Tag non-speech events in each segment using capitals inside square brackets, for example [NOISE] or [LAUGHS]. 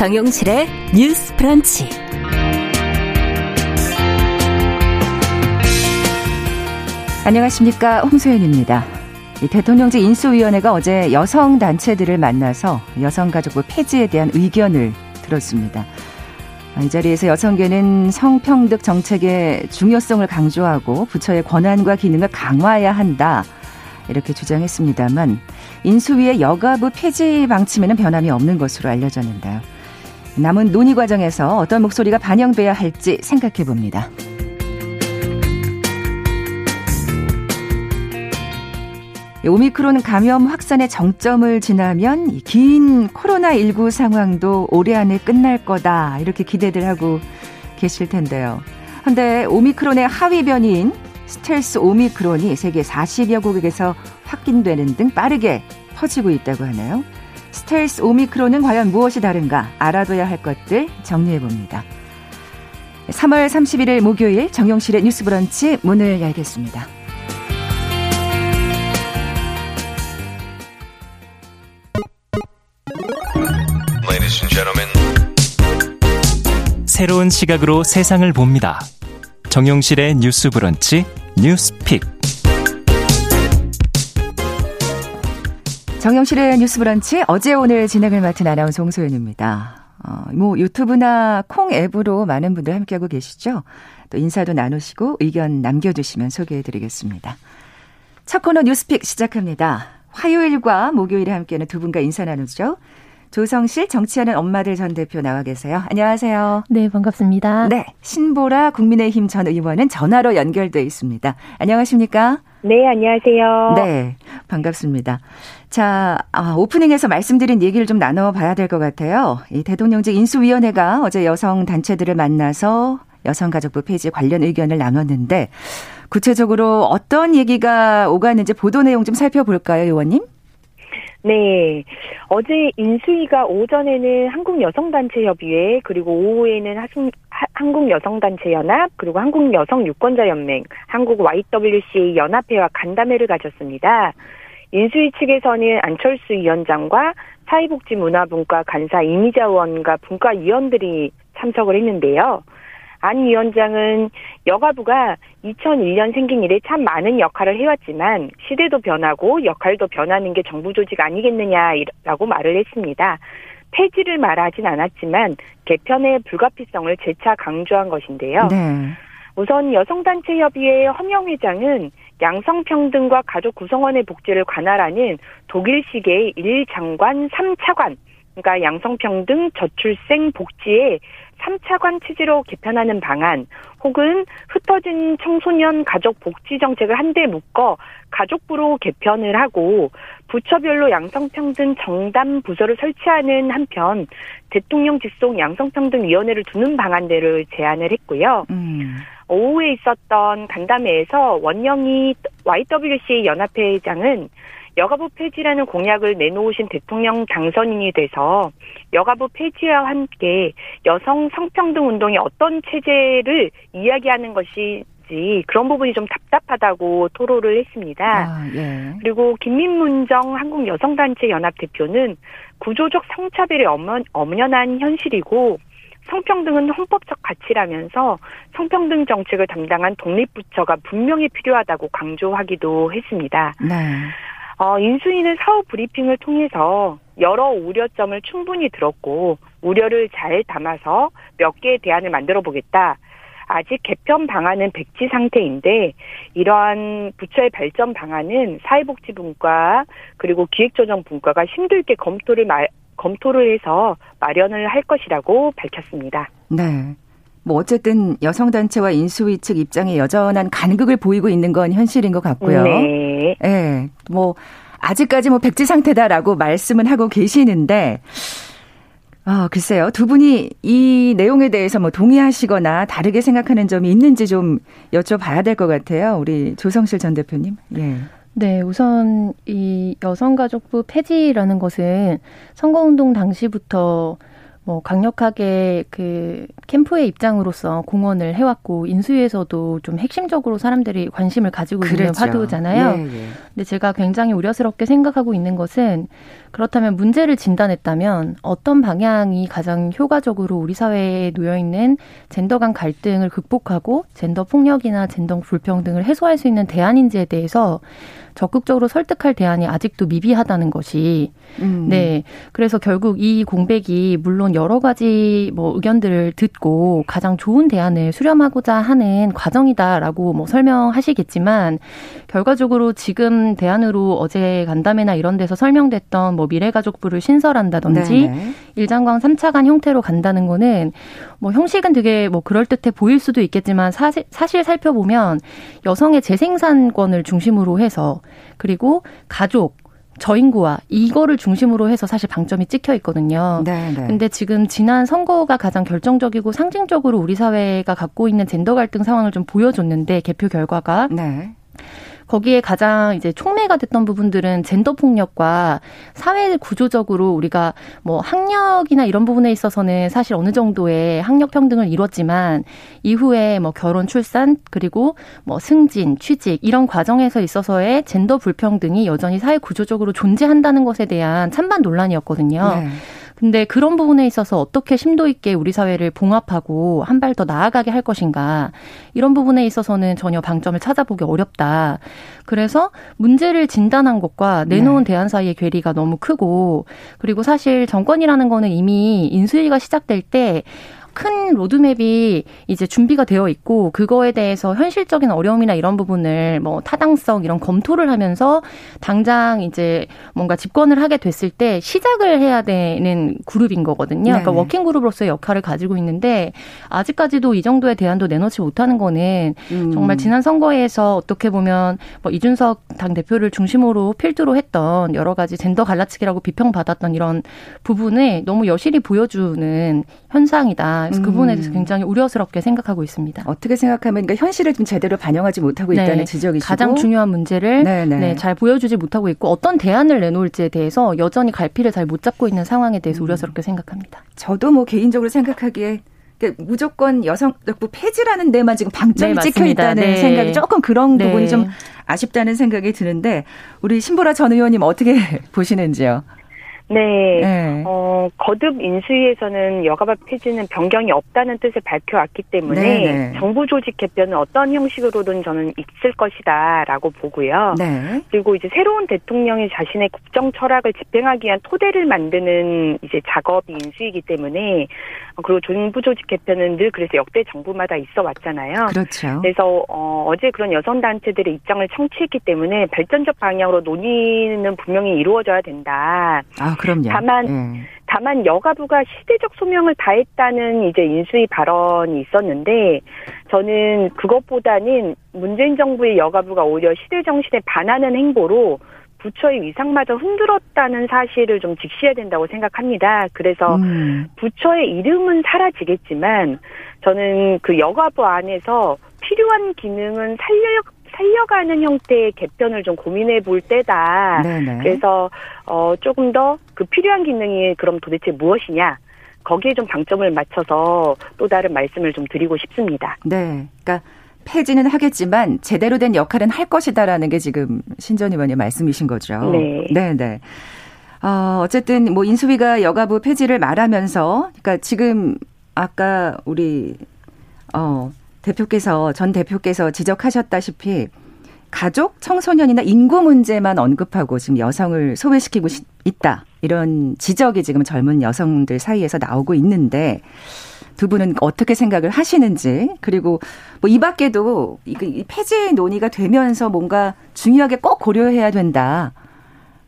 정용실의 뉴스 프런치. 안녕하십니까. 홍소연입니다. 대통령직 인수위원회가 어제 여성 단체들을 만나서 여성가족부 폐지에 대한 의견을 들었습니다. 이 자리에서 여성계는 성평등 정책의 중요성을 강조하고 부처의 권한과 기능을 강화해야 한다. 이렇게 주장했습니다만 인수위의 여가부 폐지 방침에는 변함이 없는 것으로 알려졌는데요. 남은 논의 과정에서 어떤 목소리가 반영돼야 할지 생각해 봅니다. 오미크론 감염 확산의 정점을 지나면 긴 코로나19 상황도 올해 안에 끝날 거다. 이렇게 기대들 하고 계실 텐데요. 근데 오미크론의 하위 변이인 스텔스 오미크론이 세계 40여 국에서 확인되는 등 빠르게 퍼지고 있다고 하네요. 스텔스 오미크론은 과연 무엇이 다른가 알아둬야 할 것들 정리해 봅니다. 3월 31일 목요일 정용실의 뉴스 브런치 문을 열겠습니다. 새로운 시각으로 세상을 봅니다. 정용실의 뉴스 브런치 뉴스 픽. 정용실의 뉴스 브런치 어제 오늘 진행을 맡은 아나운서 홍소연입니다. 어, 뭐 유튜브나 콩 앱으로 많은 분들 함께하고 계시죠? 또 인사도 나누시고 의견 남겨주시면 소개해드리겠습니다. 첫 코너 뉴스픽 시작합니다. 화요일과 목요일에 함께하는 두 분과 인사 나누죠. 조성실 정치하는 엄마들 전 대표 나와 계세요. 안녕하세요. 네, 반갑습니다. 네, 신보라 국민의힘 전 의원은 전화로 연결돼 있습니다. 안녕하십니까? 네, 안녕하세요. 네, 반갑습니다. 자, 아, 오프닝에서 말씀드린 얘기를 좀 나눠봐야 될 것 같아요. 이 대통령직 인수위원회가 어제 여성 단체들을 만나서 여성가족부 폐지 관련 의견을 나눴는데 구체적으로 어떤 얘기가 오갔는지 보도 내용 좀 살펴볼까요, 의원님? 네. 어제 인수위가 오전에는 한국여성단체협의회 그리고 오후에는 한국여성단체연합 그리고 한국여성유권자연맹 한국 YWCA 연합회와 간담회를 가졌습니다. 인수위 측에서는 안철수 위원장과 사회복지문화분과 간사 이미자 의원과 분과위원들이 참석을 했는데요. 안 위원장은 여가부가 2001년 생긴 이래 참 많은 역할을 해왔지만 시대도 변하고 역할도 변하는 게 정부 조직 아니겠느냐라고 말을 했습니다. 폐지를 말하진 않았지만 개편의 불가피성을 재차 강조한 것인데요. 네. 우선 여성단체협의회 허명 회장은 양성평등과 가족 구성원의 복지를 관할하는 독일식의 1장관 3차관, 그러니까 양성평등 저출생 복지의 3차관 체제로 개편하는 방안 혹은 흩어진 청소년 가족 복지 정책을 한데 묶어 가족부로 개편을 하고 부처별로 양성평등 정담 부서를 설치하는 한편 대통령 직속 양성평등 위원회를 두는 방안들을 제안을 했고요. 음. 오후에 있었던 간담회에서 원영희 YWCA 연합회장은 여가부 폐지라는 공약을 내놓으신 대통령 당선인이 돼서 여가부 폐지와 함께 여성 성평등 운동이 어떤 체제를 이야기하는 것이 그런 부분이 좀 답답하다고 토로를 했습니다. 아, 예. 그리고 김민문정 한국여성단체 연합 대표는 구조적 성차별이 엄연한 현실이고 성평등은 헌법적 가치라면서 성평등 정책을 담당한 독립부처가 분명히 필요하다고 강조하기도 했습니다. 네. 어, 인수위는 사후 브리핑을 통해서 여러 우려점을 충분히 들었고 우려를 잘 담아서 몇 개의 대안을 만들어 보겠다. 아직 개편 방안은 백지 상태인데 이러한 부처의 발전 방안은 사회복지분과 그리고 기획조정분과가 힘들게 검토를 마, 검토를 해서 마련을 할 것이라고 밝혔습니다. 네. 뭐 어쨌든 여성단체와 인수위 측 입장에 여전한 간극을 보이고 있는 건 현실인 것 같고요. 네. 네. 뭐 아직까지 뭐 백지 상태다라고 말씀은 하고 계시는데 아, 글쎄요. 두 분이 이 내용에 대해서 뭐 동의하시거나 다르게 생각하는 점이 있는지 좀 여쭤봐야 될 것 같아요. 우리 조성실 전 대표님. 예. 네, 우선 이 여성가족부 폐지라는 것은 선거운동 당시부터 뭐 강력하게 그 캠프의 입장으로서 공헌을 해왔고 인수위에서도 좀 핵심적으로 사람들이 관심을 가지고 그랬죠. 있는 화두잖아요. 예, 예. 근데 제가 굉장히 우려스럽게 생각하고 있는 것은 그렇다면 문제를 진단했다면 어떤 방향이 가장 효과적으로 우리 사회에 놓여 있는 젠더 간 갈등을 극복하고 젠더 폭력이나 젠더 불평등을 해소할 수 있는 대안인지에 대해서 적극적으로 설득할 대안이 아직도 미비하다는 것이 음. 네 그래서 결국 이 공백이 물론 여러 가지 뭐 의견들을 듣고 가장 좋은 대안을 수렴하고자 하는 과정이다라고 뭐 설명하시겠지만 결과적으로 지금 대안으로 어제 간담회나 이런 데서 설명됐던 뭐 미래가족부를 신설한다든지 네네. 일장광 3차관 형태로 간다는 거는 뭐 형식은 되게 뭐 그럴듯해 보일 수도 있겠지만 사실, 사실 살펴보면 여성의 재생산권을 중심으로 해서 그리고 가족 저인구와 이거를 중심으로 해서 사실 방점이 찍혀 있거든요. 네, 네. 근데 지금 지난 선거가 가장 결정적이고 상징적으로 우리 사회가 갖고 있는 젠더 갈등 상황을 좀 보여줬는데 개표 결과가 네. 거기에 가장 이제 촉매가 됐던 부분들은 젠더 폭력과 사회 구조적으로 우리가 뭐 학력이나 이런 부분에 있어서는 사실 어느 정도의 학력 평등을 이뤘지만 이후에 뭐 결혼, 출산 그리고 뭐 승진, 취직 이런 과정에서 있어서의 젠더 불평등이 여전히 사회 구조적으로 존재한다는 것에 대한 찬반 논란이었거든요. 네. 근데 그런 부분에 있어서 어떻게 심도 있게 우리 사회를 봉합하고 한 발 더 나아가게 할 것인가 이런 부분에 있어서는 전혀 방점을 찾아보기 어렵다. 그래서 문제를 진단한 것과 내놓은 네. 대안 사이의 괴리가 너무 크고 그리고 사실 정권이라는 거는 이미 인수위가 시작될 때 큰 로드맵이 이제 준비가 되어 있고 그거에 대해서 현실적인 어려움이나 이런 부분을 뭐 타당성 이런 검토를 하면서 당장 이제 뭔가 집권을 하게 됐을 때 시작을 해야 되는 그룹인 거거든요. 그러니까 네네. 그러니까 working group으로서의 역할을 가지고 있는데 아직까지도 이 정도의 대안도 내놓지 못하는 거는 음. 정말 지난 선거에서 어떻게 보면 뭐 이준석 당 대표를 중심으로 필두로 했던 여러 가지 젠더 갈라치기라고 비평받았던 이런 부분을 너무 여실히 보여주는 현상이다. 그래서 그 음. 부분에 대해서 굉장히 우려스럽게 생각하고 있습니다. 어떻게 생각하면 그러니까 현실을 좀 제대로 반영하지 못하고 있다는 네. 지적이시고 가장 중요한 문제를 네, 네. 잘 보여주지 못하고 있고 어떤 대안을 내놓을지에 대해서 여전히 갈피를 잘 못 잡고 있는 상황에 대해서 음. 우려스럽게 생각합니다. 저도 뭐 개인적으로 생각하기에 그러니까 무조건 여성적부 폐지라는 데만 지금 방점이 네, 찍혀 있다는 네. 생각이 조금 그런 네. 부분이 좀 아쉽다는 생각이 드는데 우리 신보라 전 의원님 어떻게 [LAUGHS] 보시는지요? 네. 네. 어, 거듭 인수위에서는 여가부 폐지는 변경이 없다는 뜻을 밝혀왔기 때문에 네, 네. 정부 조직 개편은 어떤 형식으로든 저는 있을 것이다라고 보고요. 네. 그리고 이제 새로운 대통령이 자신의 국정 철학을 집행하기 위한 토대를 만드는 이제 작업이 인수이기 때문에 그리고 정부 조직 개편은 늘 그래서 역대 정부마다 있어 왔잖아요. 그렇죠. 그래서 어, 어제 그런 여성 단체들의 입장을 청취했기 때문에 발전적 방향으로 논의는 분명히 이루어져야 된다. 아, 그럼요. 다만 예. 다만 여가부가 시대적 소명을 다했다는 이제 인수위 발언이 있었는데 저는 그것보다는 문재인 정부의 여가부가 오히려 시대 정신에 반하는 행보로 부처의 위상마저 흔들었다는 사실을 좀 직시해야 된다고 생각합니다. 그래서 음. 부처의 이름은 사라지겠지만 저는 그 여가부 안에서 필요한 기능은 살려 살려가는 형태의 개편을 좀 고민해 볼 때다. 네네. 그래서 어 조금 더 그 필요한 기능이 그럼 도대체 무엇이냐? 거기에 좀 방점을 맞춰서 또 다른 말씀을 좀 드리고 싶습니다. 네. 그러니까 폐지는 하겠지만 제대로 된 역할은 할 것이다라는 게 지금 신전 의원의 말씀이신 거죠. 네. 네, 네. 어, 어쨌든 뭐 인수위가 여가부 폐지를 말하면서 그러니까 지금 아까 우리 어 대표께서 전 대표께서 지적하셨다시피 가족, 청소년이나 인구 문제만 언급하고 지금 여성을 소외시키고 있다. 이런 지적이 지금 젊은 여성들 사이에서 나오고 있는데 두 분은 어떻게 생각을 하시는지 그리고 뭐 이 밖에도 이 폐지 논의가 되면서 뭔가 중요하게 꼭 고려해야 된다.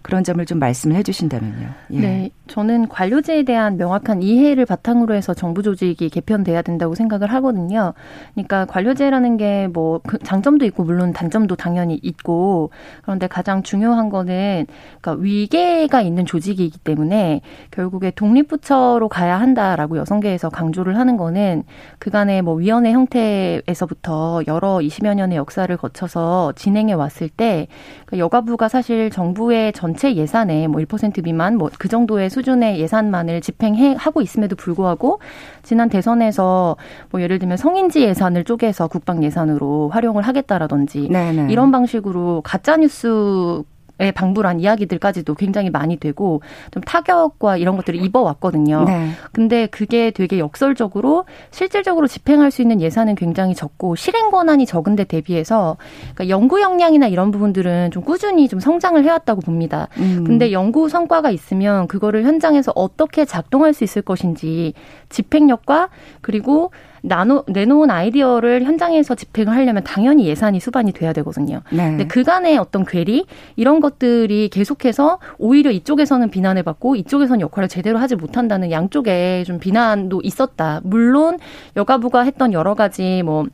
그런 점을 좀 말씀을 해주신다면요. 예. 네, 저는 관료제에 대한 명확한 이해를 바탕으로 해서 정부 조직이 개편돼야 된다고 생각을 하거든요. 그러니까 관료제라는 게뭐 그 장점도 있고 물론 단점도 당연히 있고 그런데 가장 중요한 거는 그러니까 위계가 있는 조직이기 때문에 결국에 독립부처로 가야 한다라고 여성계에서 강조를 하는 거는 그간의 뭐 위원회 형태에서부터 여러 20여 년의 역사를 거쳐서 진행해 왔을 때 그러니까 여가부가 사실 정부의 전 전체 예산의 뭐 1% 미만 뭐 그 정도의 수준의 예산만을 집행해 하고 있음에도 불구하고 지난 대선에서 뭐 예를 들면 성인지 예산을 쪼개서 국방 예산으로 활용을 하겠다라든지 네네. 이런 방식으로 가짜 뉴스 에 방불한 이야기들까지도 굉장히 많이 되고 좀 타격과 이런 것들을 입어왔거든요. 네. 근데 그게 되게 역설적으로 실질적으로 집행할 수 있는 예산은 굉장히 적고 실행 권한이 적은 데 대비해서 그러니까 연구 역량이나 이런 부분들은 좀 꾸준히 좀 성장을 해왔다고 봅니다. 음. 근데 연구 성과가 있으면 그거를 현장에서 어떻게 작동할 수 있을 것인지 집행력과 그리고 나노, 내놓은 아이디어를 현장에서 집행을 하려면 당연히 예산이 수반이 돼야 되거든요. 네. 근데 그간의 어떤 괴리 이런 것들이 계속해서 오히려 이쪽에서는 비난을 받고 이쪽에서는 역할을 제대로 하지 못한다는 양쪽에 좀 비난도 있었다. 물론 여가부가 했던 여러 가지 뭐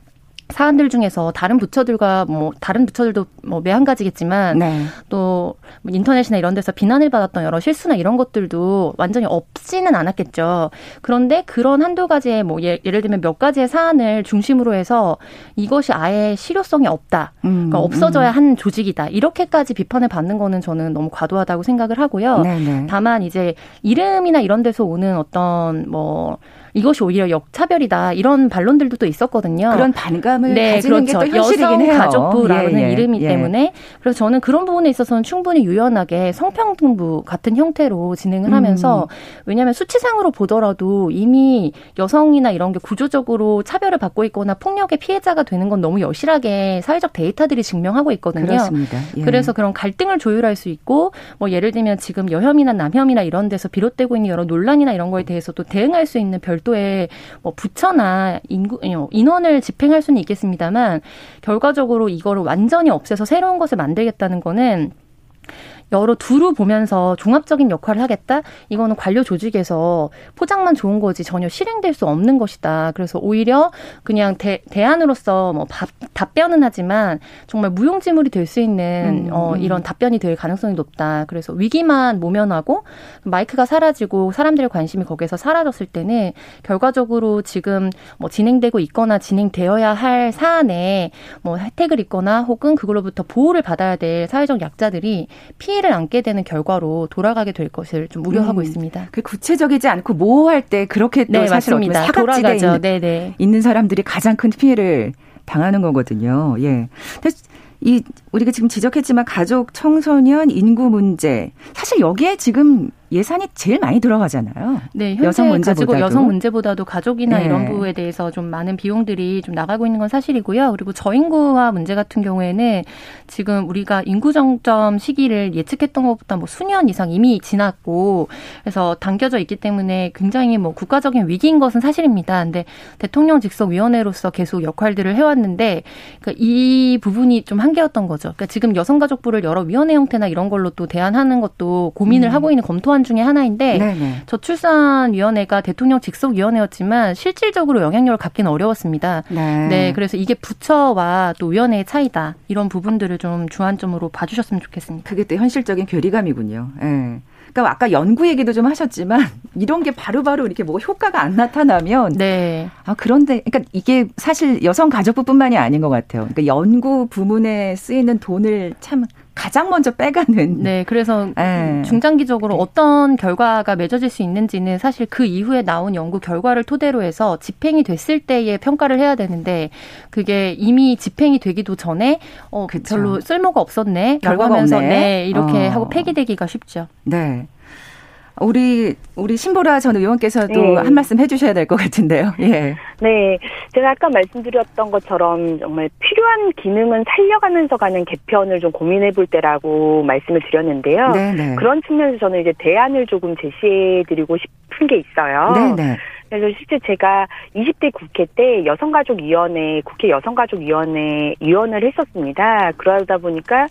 사안들 중에서 다른 부처들과 뭐 다른 부처들도 뭐 매한 가지겠지만 네. 또뭐 인터넷이나 이런 데서 비난을 받았던 여러 실수나 이런 것들도 완전히 없지는 않았겠죠. 그런데 그런 한두 가지의 뭐 예, 를 들면 몇 가지의 사안을 중심으로 해서 이것이 아예 실효성이 없다. 그러니까 음, 그러니까 없어져야 음. 한 조직이다. 이렇게까지 비판을 받는 거는 저는 너무 과도하다고 생각을 하고요. 네네. 네. 다만 이제 이름이나 이런 데서 오는 어떤 뭐 이것이 오히려 역차별이다 이런 반론들도 또 있었거든요. 그런 반감을 네, 가지는 그렇죠. 게또 현실이긴 해요. 가족부라는 예, 예, 이름이 예. 때문에 그래서 저는 그런 부분에 있어서는 충분히 유연하게 성평등부 같은 형태로 진행을 하면서 음. 왜냐하면 수치상으로 보더라도 이미 여성이나 이런 게 구조적으로 차별을 받고 있거나 폭력의 피해자가 되는 건 너무 여실하게 사회적 데이터들이 증명하고 있거든요. 그렇습니다. 예. 그래서 그런 갈등을 조율할 수 있고 뭐 예를 들면 지금 여혐이나 남혐이나 이런 데서 비롯되고 있는 여러 논란이나 이런 거에 대해서도 대응할 수 있는 별 별도의 뭐 부처나 인구, 어, 인원을 집행할 수는 있겠습니다만 결과적으로 이거를 완전히 없애서 새로운 것을 만들겠다는 거는 여러 두루 보면서 종합적인 역할을 하겠다? 이거는 관료 조직에서 포장만 좋은 거지 전혀 실행될 수 없는 것이다. 그래서 오히려 그냥 대, 대안으로서 뭐 밥, 답변은 하지만 정말 무용지물이 될 수 있는 음, 어, 음. 이런 답변이 될 가능성이 높다. 그래서 위기만 모면하고 마이크가 사라지고 사람들의 관심이 거기에서 사라졌을 때는 결과적으로 지금 뭐 진행되고 있거나 진행되어야 할 사안에 뭐 혜택을 입거나 혹은 그걸로부터 보호를 받아야 될 사회적 약자들이 피해 피해를 안게 되는 결과로 돌아가게 될 것을 좀 우려하고 음, 있습니다. 그 구체적이지 않고 모호할 때 그렇게 또 네, 사실 맞습니다. 사각지대에 있는, 네네. 네. 있는 사람들이 가장 큰 피해를 당하는 거거든요. 예. 이 우리가 지금 지적했지만 가족, 청소년, 인구 문제 사실 여기에 지금 예산이 제일 많이 들어가잖아요. 네, 현재 여성 문제보다도. 가지고 여성 문제보다도 가족이나 네. 이런 부분에 대해서 좀 많은 비용들이 좀 나가고 있는 건 사실이고요. 그리고 저인구화 문제 같은 경우에는 지금 우리가 인구 정점 시기를 예측했던 것보다 뭐 수년 이상 이미 지났고 그래서 당겨져 있기 때문에 굉장히 뭐 국가적인 위기인 것은 사실입니다. 근데 대통령 직속 위원회로서 계속 역할들을 해왔는데 그러니까 이 부분이 좀 한계였던 거죠. 거죠. 그러니까 지금 여성가족부를 여러 위원회 형태나 이런 걸로 또 대안하는 것도 고민을 음. 하고 있는 검토안 중의 하나인데 네네. 저출산위원회가 대통령 직속위원회였지만 실질적으로 영향력을 갖기는 어려웠습니다. 네. 네. 그래서 이게 부처와 또 위원회의 차이다. 이런 부분들을 좀 주안점으로 봐주셨으면 좋겠습니다. 그게 또 현실적인 괴리감이군요. 예. 그러니까 아까 연구 얘기도 좀 하셨지만 [LAUGHS] 이런 게 바로 바로 이렇게 뭐 효과가 안 나타나면 네. 아 그런데 그러니까 이게 사실 여성 가족부뿐만이 아닌 것 같아요. 그러니까 연구 부문에 쓰이는 돈을 참 가장 먼저 빼가는. 네, 그래서 네. 중장기적으로 어떤 결과가 맺어질 수 있는지는 사실 그 이후에 나온 연구 결과를 토대로 해서 집행이 됐을 때의 평가를 해야 되는데 그게 이미 집행이 되기도 전에 어 그쵸. 별로 쓸모가 없었네. 결과가 없네. 네, 이렇게 어. 하고 폐기되기가 쉽죠. 네. 우리 우리 신보라 전 의원께서도 네. 한 말씀 해주셔야 될 것 같은데요. [LAUGHS] 예. 네, 제가 아까 말씀드렸던 것처럼 정말 필요한 기능은 살려가면서 가는 개편을 좀 고민해볼 때라고 말씀을 드렸는데요. 네네. 네. 그런 측면에서 저는 이제 대안을 조금 제시해드리고 싶은 게 있어요. 네네. 네. 그래서 실제 제가 20대 국회 때 여성가족위원회, 국회 여성가족위원회 위원을 했었습니다. 그러다 보니까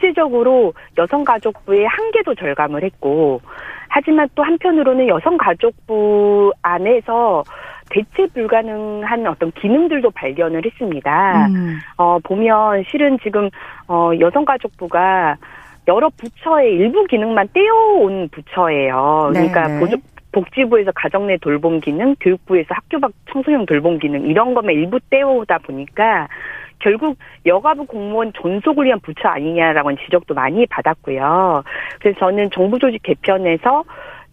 실질적으로 여성가족부의 한계도 절감을 했고, 하지만 또 한편으로는 여성가족부 안에서 대체 불가능한 어떤 기능들도 발견을 했습니다. 음. 어, 보면 실은 지금, 어, 여성가족부가 여러 부처의 일부 기능만 떼어온 부처예요. 그러니까 보조, 복지부에서 가정 내 돌봄 기능, 교육부에서 학교 밖 청소년 돌봄 기능 이런 것만 일부 떼오다 보니까 결국 여가부 공무원 존속을 위한 부처 아니냐라고 지적도 많이 받았고요. 그래서 저는 정부 조직 개편에서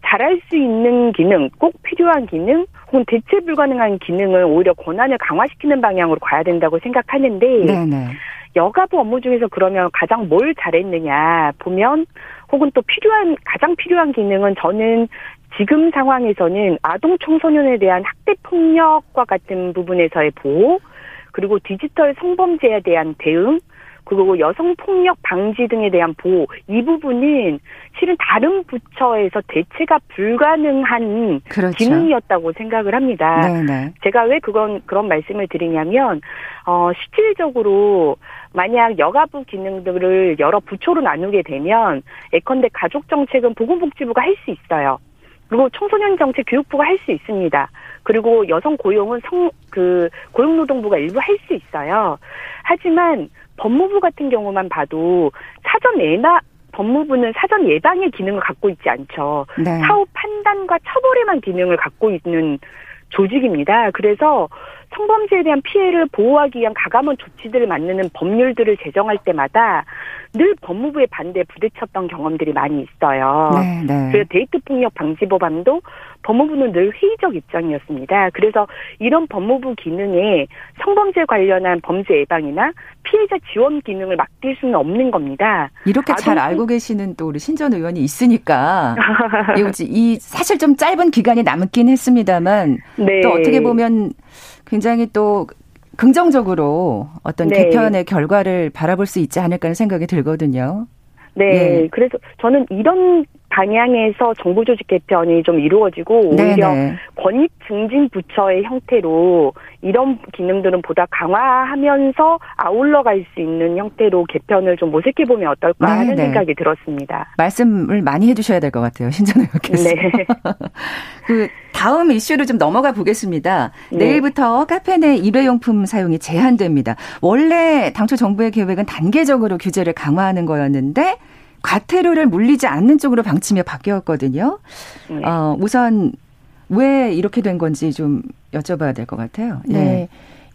잘할 수 있는 기능, 꼭 필요한 기능, 혹은 대체 불가능한 기능을 오히려 권한을 강화시키는 방향으로 가야 된다고 생각하는데 네네. 여가부 업무 중에서 그러면 가장 뭘 잘했느냐 보면 혹은 또 필요한 가장 필요한 기능은 저는 지금 상황에서는 아동 청소년에 대한 학대 폭력과 같은 부분에서의 보호 그리고 디지털 성범죄에 대한 대응 그리고 여성 폭력 방지 등에 대한 보호 이 부분은 실은 다른 부처에서 대체가 불가능한 그렇죠. 기능이었다고 생각을 합니다. 네네. 제가 왜 그건 그런 말씀을 드리냐면 어 실질적으로 만약 여가부 기능들을 여러 부처로 나누게 되면 예컨대 가족 정책은 보건복지부가 할 수 있어요. 그리고 청소년 정책 교육부가 할 수 있습니다. 그리고 여성 고용은 성, 그, 고용노동부가 일부 할 수 있어요. 하지만 법무부 같은 경우만 봐도 사전 예방 법무부는 사전 예방의 기능을 갖고 있지 않죠. 네. 사후 판단과 처벌에만 기능을 갖고 있는 조직입니다. 그래서 성범죄에 대한 피해를 보호하기 위한 가감한 조치들을 만드는 법률들을 제정할 때마다 늘 법무부의 반대에 부딪혔던 경험들이 많이 있어요. 네, 네. 그래서 데이트 폭력 방지 법안도 법무부는 늘 회의적 입장이었습니다. 그래서 이런 법무부 기능에 성범죄 관련한 범죄 예방이나 피해자 지원 기능을 맡길 수는 없는 겁니다. 이렇게 잘 알고 계시는 또 우리 신전 의원이 있으니까 [LAUGHS] 이 사실 좀 짧은 기간이 남긴 했습니다만 네. 또 어떻게 보면 굉장히 또 긍정적으로 어떤 네. 개편의 결과를 바라볼 수 있지 않을까 하는 생각이 들거든요. 네, 예. 그래서 저는 이런 방향에서 정부 조직 개편이 좀 이루어지고 오히려 네네. 권익 증진 부처의 형태로 이런 기능들은 보다 강화하면서 아울러 갈 수 있는 형태로 개편을 좀 모색해 보면 어떨까 네네. 하는 생각이 들었습니다. 말씀을 많이 해주셔야 될 것 같아요, 신전 의원께서. [LAUGHS] 네. [LAUGHS] 그 다음 이슈로 좀 넘어가 보겠습니다. 네. 내일부터 카페 내 일회용품 사용이 제한됩니다. 원래 당초 정부의 계획은 단계적으로 규제를 강화하는 거였는데 과태료를 물리지 않는 쪽으로 방침이 바뀌었거든요. 네. 어, 우선 왜 이렇게 된 건지 좀 여쭤봐야 될 것 같아요. 네. 네.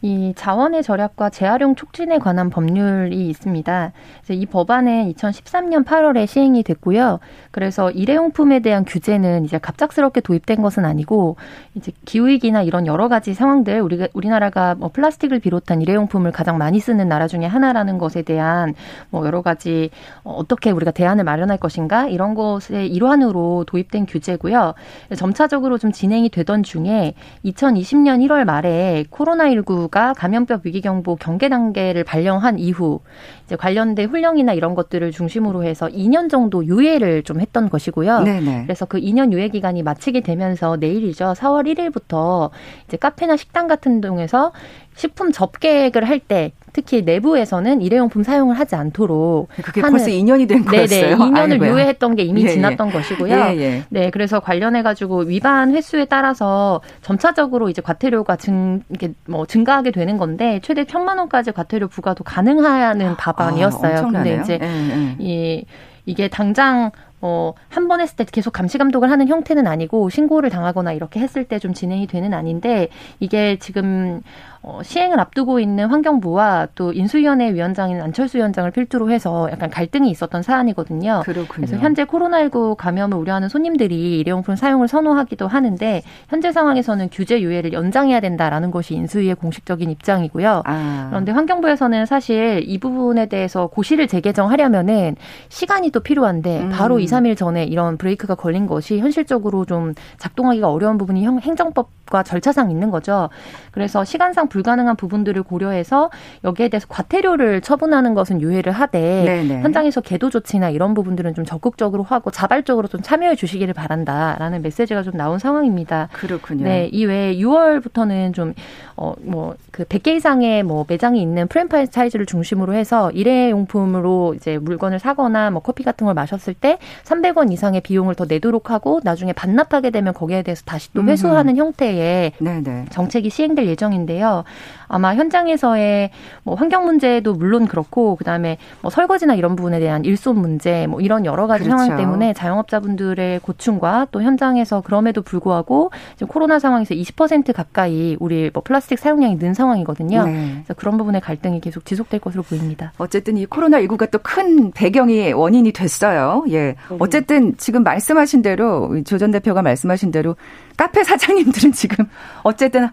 이 자원의 절약과 재활용 촉진에 관한 법률이 있습니다. 이 법안은 2013년 8월에 시행이 됐고요. 그래서 일회용품에 대한 규제는 이제 갑작스럽게 도입된 것은 아니고 이제 기후위기나 이런 여러 가지 상황들 우리가 우리나라가 뭐 플라스틱을 비롯한 일회용품을 가장 많이 쓰는 나라 중에 하나라는 것에 대한 뭐 여러 가지 어떻게 우리가 대안을 마련할 것인가 이런 것의 일환으로 도입된 규제고요. 점차적으로 좀 진행이 되던 중에 2020년 1월 말에 코로나19 정부가 감염병 위기경보 경계 단계를 발령한 이후 이제 관련된 훈령이나 이런 것들을 중심으로 해서 2년 정도 유예를 좀 했던 것이고요. 네네. 그래서 그 2년 유예 기간이 마치게 되면서 내일이죠. 4월 1일부터 이제 카페나 식당 같은 동에서 식품 접객을 할 때 특히 내부에서는 일회용품 사용을 하지 않도록 그게 하는, 벌써 2년이 된 거였어요. 네네, 2년을 아이고야. 유예했던 게 이미 예, 예. 지났던 예. 것이고요. 예, 예. 네, 그래서 관련해 가지고 위반 횟수에 따라서 점차적으로 이제 과태료가 증 이게 뭐 증가하게 되는 건데 최대 천만 원까지 과태료 부과도 가능하는 법안이었어요. 아, 근데 이제 예, 이 이게 당장 어, 한 번 했을 때 계속 감시 감독을 하는 형태는 아니고 신고를 당하거나 이렇게 했을 때 좀 진행이 되는 아닌데 이게 지금 어, 시행을 앞두고 있는 환경부와 또 인수위원회 위원장인 안철수 위원장을 필두로 해서 약간 갈등이 있었던 사안이거든요. 그렇군요. 그래서 현재 코로나19 감염을 우려하는 손님들이 일회용품 사용을 선호하기도 하는데 현재 상황에서는 규제 유예를 연장해야 된다라는 것이 인수위의 공식적인 입장이고요. 아. 그런데 환경부에서는 사실 이 부분에 대해서 고시를 재개정하려면은 시간이 또 필요한데 음. 바로 2, 3일 전에 이런 브레이크가 걸린 것이 현실적으로 좀 작동하기가 어려운 부분이 행정법과 절차상 있는 거죠. 그래서 시간상 불가능한 부분들을 고려해서 여기에 대해서 과태료를 처분하는 것은 유예를 하되 네네. 현장에서 계도 조치나 이런 부분들은 좀 적극적으로 하고 자발적으로 좀 참여해 주시기를 바란다라는 메시지가 좀 나온 상황입니다. 그렇군요. 네, 이 외에 6월부터는 좀 어 뭐 그 100개 이상의 뭐 매장이 있는 프랜차이즈를 중심으로 해서 일회용품으로 이제 물건을 사거나 뭐 커피 같은 걸 마셨을 때 300원 이상의 비용을 더 내도록 하고 나중에 반납하게 되면 거기에 대해서 다시 또 회수하는 음. 형태의 네네. 정책이 시행될 예정인데요. 아마 현장에서의 뭐 환경 문제도 물론 그렇고 그다음에 뭐 설거지나 이런 부분에 대한 일손 문제 뭐 이런 여러 가지 그렇죠. 상황 때문에 자영업자분들의 고충과 또 현장에서 그럼에도 불구하고 지금 코로나 상황에서 20% 가까이 우리 뭐 플라스틱 사용량이 는 상황이거든요. 네. 그래서 그런 부분의 갈등이 계속 지속될 것으로 보입니다. 어쨌든 이 코로나 19가 또 큰 배경이 원인이 됐어요. 예. 네. 어쨌든 지금 말씀하신 대로 조 전 대표가 말씀하신 대로 카페 사장님들은 지금 어쨌든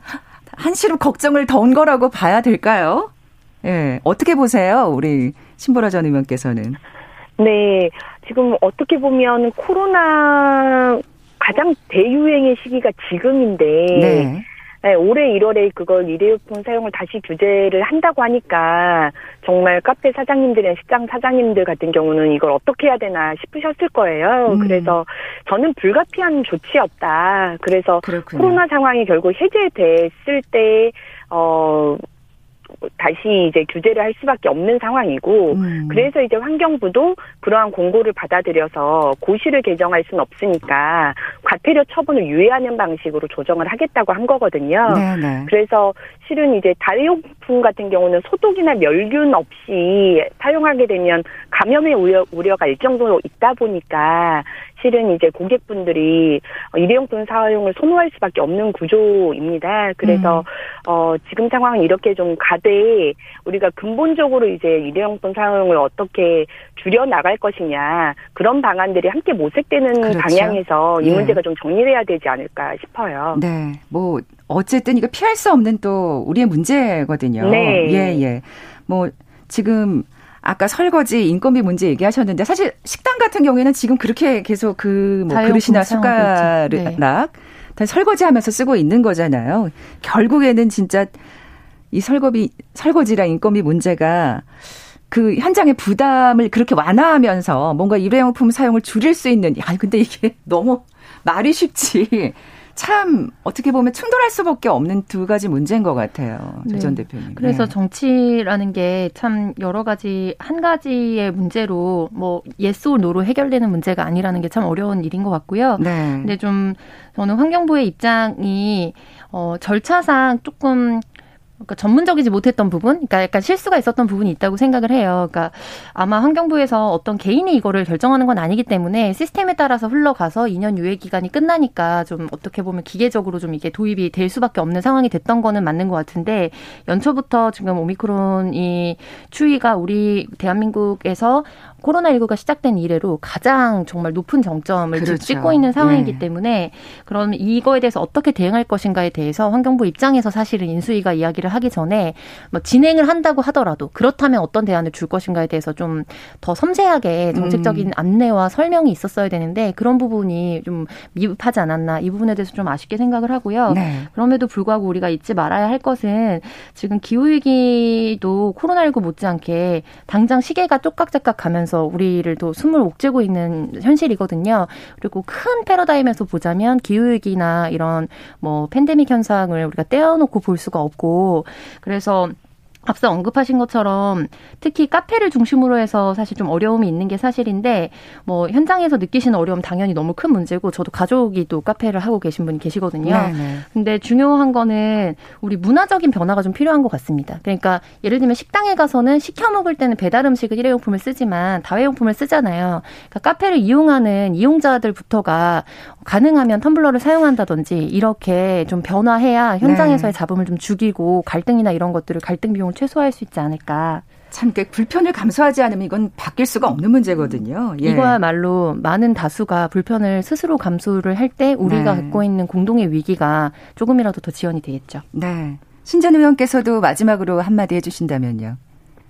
한시로 걱정을 던 거라고 봐야 될까요? 예. 어떻게 보세요? 우리 신보라 전 의원께서는. 네. 지금 어떻게 보면 코로나 가장 대유행의 시기가 지금인데 네. 네, 올해 1월에 그걸 일회용품 사용을 다시 규제를 한다고 하니까 정말 카페 사장님들이나 식당 사장님들 같은 경우는 이걸 어떻게 해야 되나 싶으셨을 거예요. 음. 그래서 저는 불가피한 조치였다. 그래서 그렇군요. 코로나 상황이 결국 해제됐을 때, 어, 다시 이제 규제를 할 수밖에 없는 상황이고 음. 그래서 이제 환경부도 그러한 공고를 받아들여서 고시를 개정할 수는 없으니까 과태료 처분을 유예하는 방식으로 조정을 하겠다고 한 거거든요. 네네. 그래서 실은 이제 다회 용품 같은 경우는 소독이나 멸균 없이 사용하게 되면 감염의 우려, 우려가 일정 정도 있다 보니까 실은 이제 고객분들이 일회용품 사용을 선호할 수밖에 없는 구조입니다. 그래서 음. 어 지금 상황은 이렇게 좀 가되 우리가 근본적으로 이제 일회용품 사용을 어떻게 줄여 나갈 것이냐 그런 방안들이 함께 모색되는 그렇죠. 방향에서 이 예. 문제가 좀 정리돼야 되지 않을까 싶어요. 네, 뭐 어쨌든 이거 피할 수 없는 또 우리의 문제거든요. 네, 예, 예. 뭐 지금 아까 설거지 인건비 문제 얘기하셨는데 사실 식당 같은 경우에는 지금 그렇게 계속 그 뭐 그릇이나 숟가락 네. 다 설거지하면서 쓰고 있는 거잖아요. 결국에는 진짜 이 설거비 설거지랑 인건비 문제가 그 현장의 부담을 그렇게 완화하면서 뭔가 일회용품 사용을 줄일 수 있는 야 근데 이게 [LAUGHS] 너무 말이 쉽지 참 어떻게 보면 충돌할 수밖에 없는 두 가지 문제인 것 같아요. 조전 네. 대표님. 그래서 네. 정치라는 게 참 여러 가지 한 가지의 문제로 뭐 yes or no로 해결되는 문제가 아니라는 게 참 어려운 일인 것 같고요. 네. 근데 좀 저는 환경부의 입장이 어 절차상 조금 그러니까 전문적이지 못했던 부분, 그러니까 약간 실수가 있었던 부분이 있다고 생각을 해요. 그러니까 아마 환경부에서 어떤 개인이 이거를 결정하는 건 아니기 때문에 시스템에 따라서 흘러가서 2년 유예 기간이 끝나니까 좀 어떻게 보면 기계적으로 좀 이게 도입이 될 수밖에 없는 상황이 됐던 거는 맞는 것 같은데 연초부터 지금 오미크론이 추위가 우리 대한민국에서 코로나19가 시작된 이래로 가장 정말 높은 정점을 그렇죠. 찍고 있는 상황이기 네. 때문에 그럼 이거에 대해서 어떻게 대응할 것인가에 대해서 환경부 입장에서 사실은 인수위가 이야기를 하기 전에 뭐 진행을 한다고 하더라도 그렇다면 어떤 대안을 줄 것인가에 대해서 좀 더 섬세하게 정책적인 음. 안내와 설명이 있었어야 되는데 그런 부분이 좀 미흡하지 않았나 이 부분에 대해서 좀 아쉽게 생각을 하고요. 네. 그럼에도 불구하고 우리가 잊지 말아야 할 것은 지금 기후 위기도 코로나19 못지않게 당장 시계가 쪽각짝각 가면서 하면서 우리를 또 숨을 옥죄고 있는 현실이거든요. 그리고 큰 패러다임에서 보자면 기후위기나 이런 뭐 팬데믹 현상을 우리가 떼어놓고 볼 수가 없고 그래서 앞서 언급하신 것처럼 특히 카페를 중심으로 해서 사실 좀 어려움이 있는 게 사실인데 뭐 현장에서 느끼시는 어려움 당연히 너무 큰 문제고 저도 가족이 또 카페를 하고 계신 분이 계시거든요. 네네. 네. 근데 중요한 거는 우리 문화적인 변화가 좀 필요한 것 같습니다. 그러니까 예를 들면 식당에 가서는 시켜 먹을 때는 배달 음식을 일회용품을 쓰지만 다회용품을 쓰잖아요. 그러니까 카페를 이용하는 이용자들부터가 가능하면 텀블러를 사용한다든지 이렇게 좀 변화해야 현장에서의 네. 잡음을 좀 죽이고 갈등이나 이런 것들을 갈등 비용 을 최소화할 수 있지 않을까. 참, 그 불편을 감수하지 않으면 이건 바뀔 수가 없는 문제거든요. 예. 이거야말로 많은 다수가 불편을 스스로 감수를 할 때 우리가 네. 갖고 있는 공동의 위기가 조금이라도 더 지연이 되겠죠. 네. 신전 의원께서도 마지막으로 한마디 해주신다면요.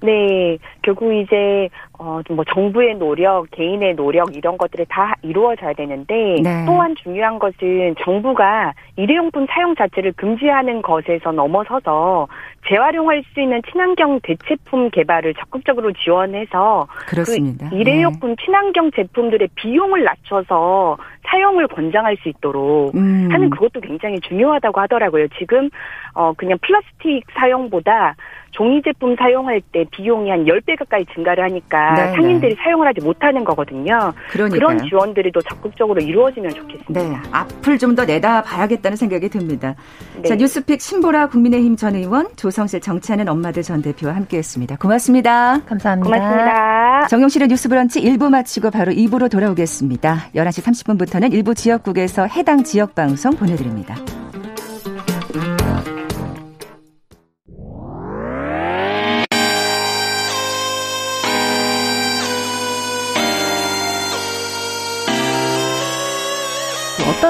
네, 결국 이제 어 뭐 정부의 노력, 개인의 노력 이런 것들이 다 이루어져야 되는데 네. 또한 중요한 것은 정부가 일회용품 사용 자체를 금지하는 것에서 넘어서서 재활용할 수 있는 친환경 대체품 개발을 적극적으로 지원해서 그렇습니다. 그 일회용품 네. 친환경 제품들의 비용을 낮춰서 사용을 권장할 수 있도록 음. 하는 그것도 굉장히 중요하다고 하더라고요. 지금 어 그냥 플라스틱 사용보다 종이 제품 사용할 때 비용이 한 10배 가까이 증가를 하니까 네, 상인들이 네. 사용을 하지 못하는 거거든요. 그러니까요. 그런 지원들이 더 적극적으로 이루어지면 좋겠습니다. 네. 앞을 좀 더 내다 봐야겠다는 생각이 듭니다. 네. 자, 뉴스픽 신보라 국민의힘 전 의원, 조성실 정치하는 엄마들 전 대표와 함께했습니다. 고맙습니다. 감사합니다. 고맙습니다. 정용실의 뉴스 브런치 1부 마치고 바로 2부로 돌아오겠습니다. 11시 30분부터는 일부 지역국에서 해당 지역 방송 보내드립니다.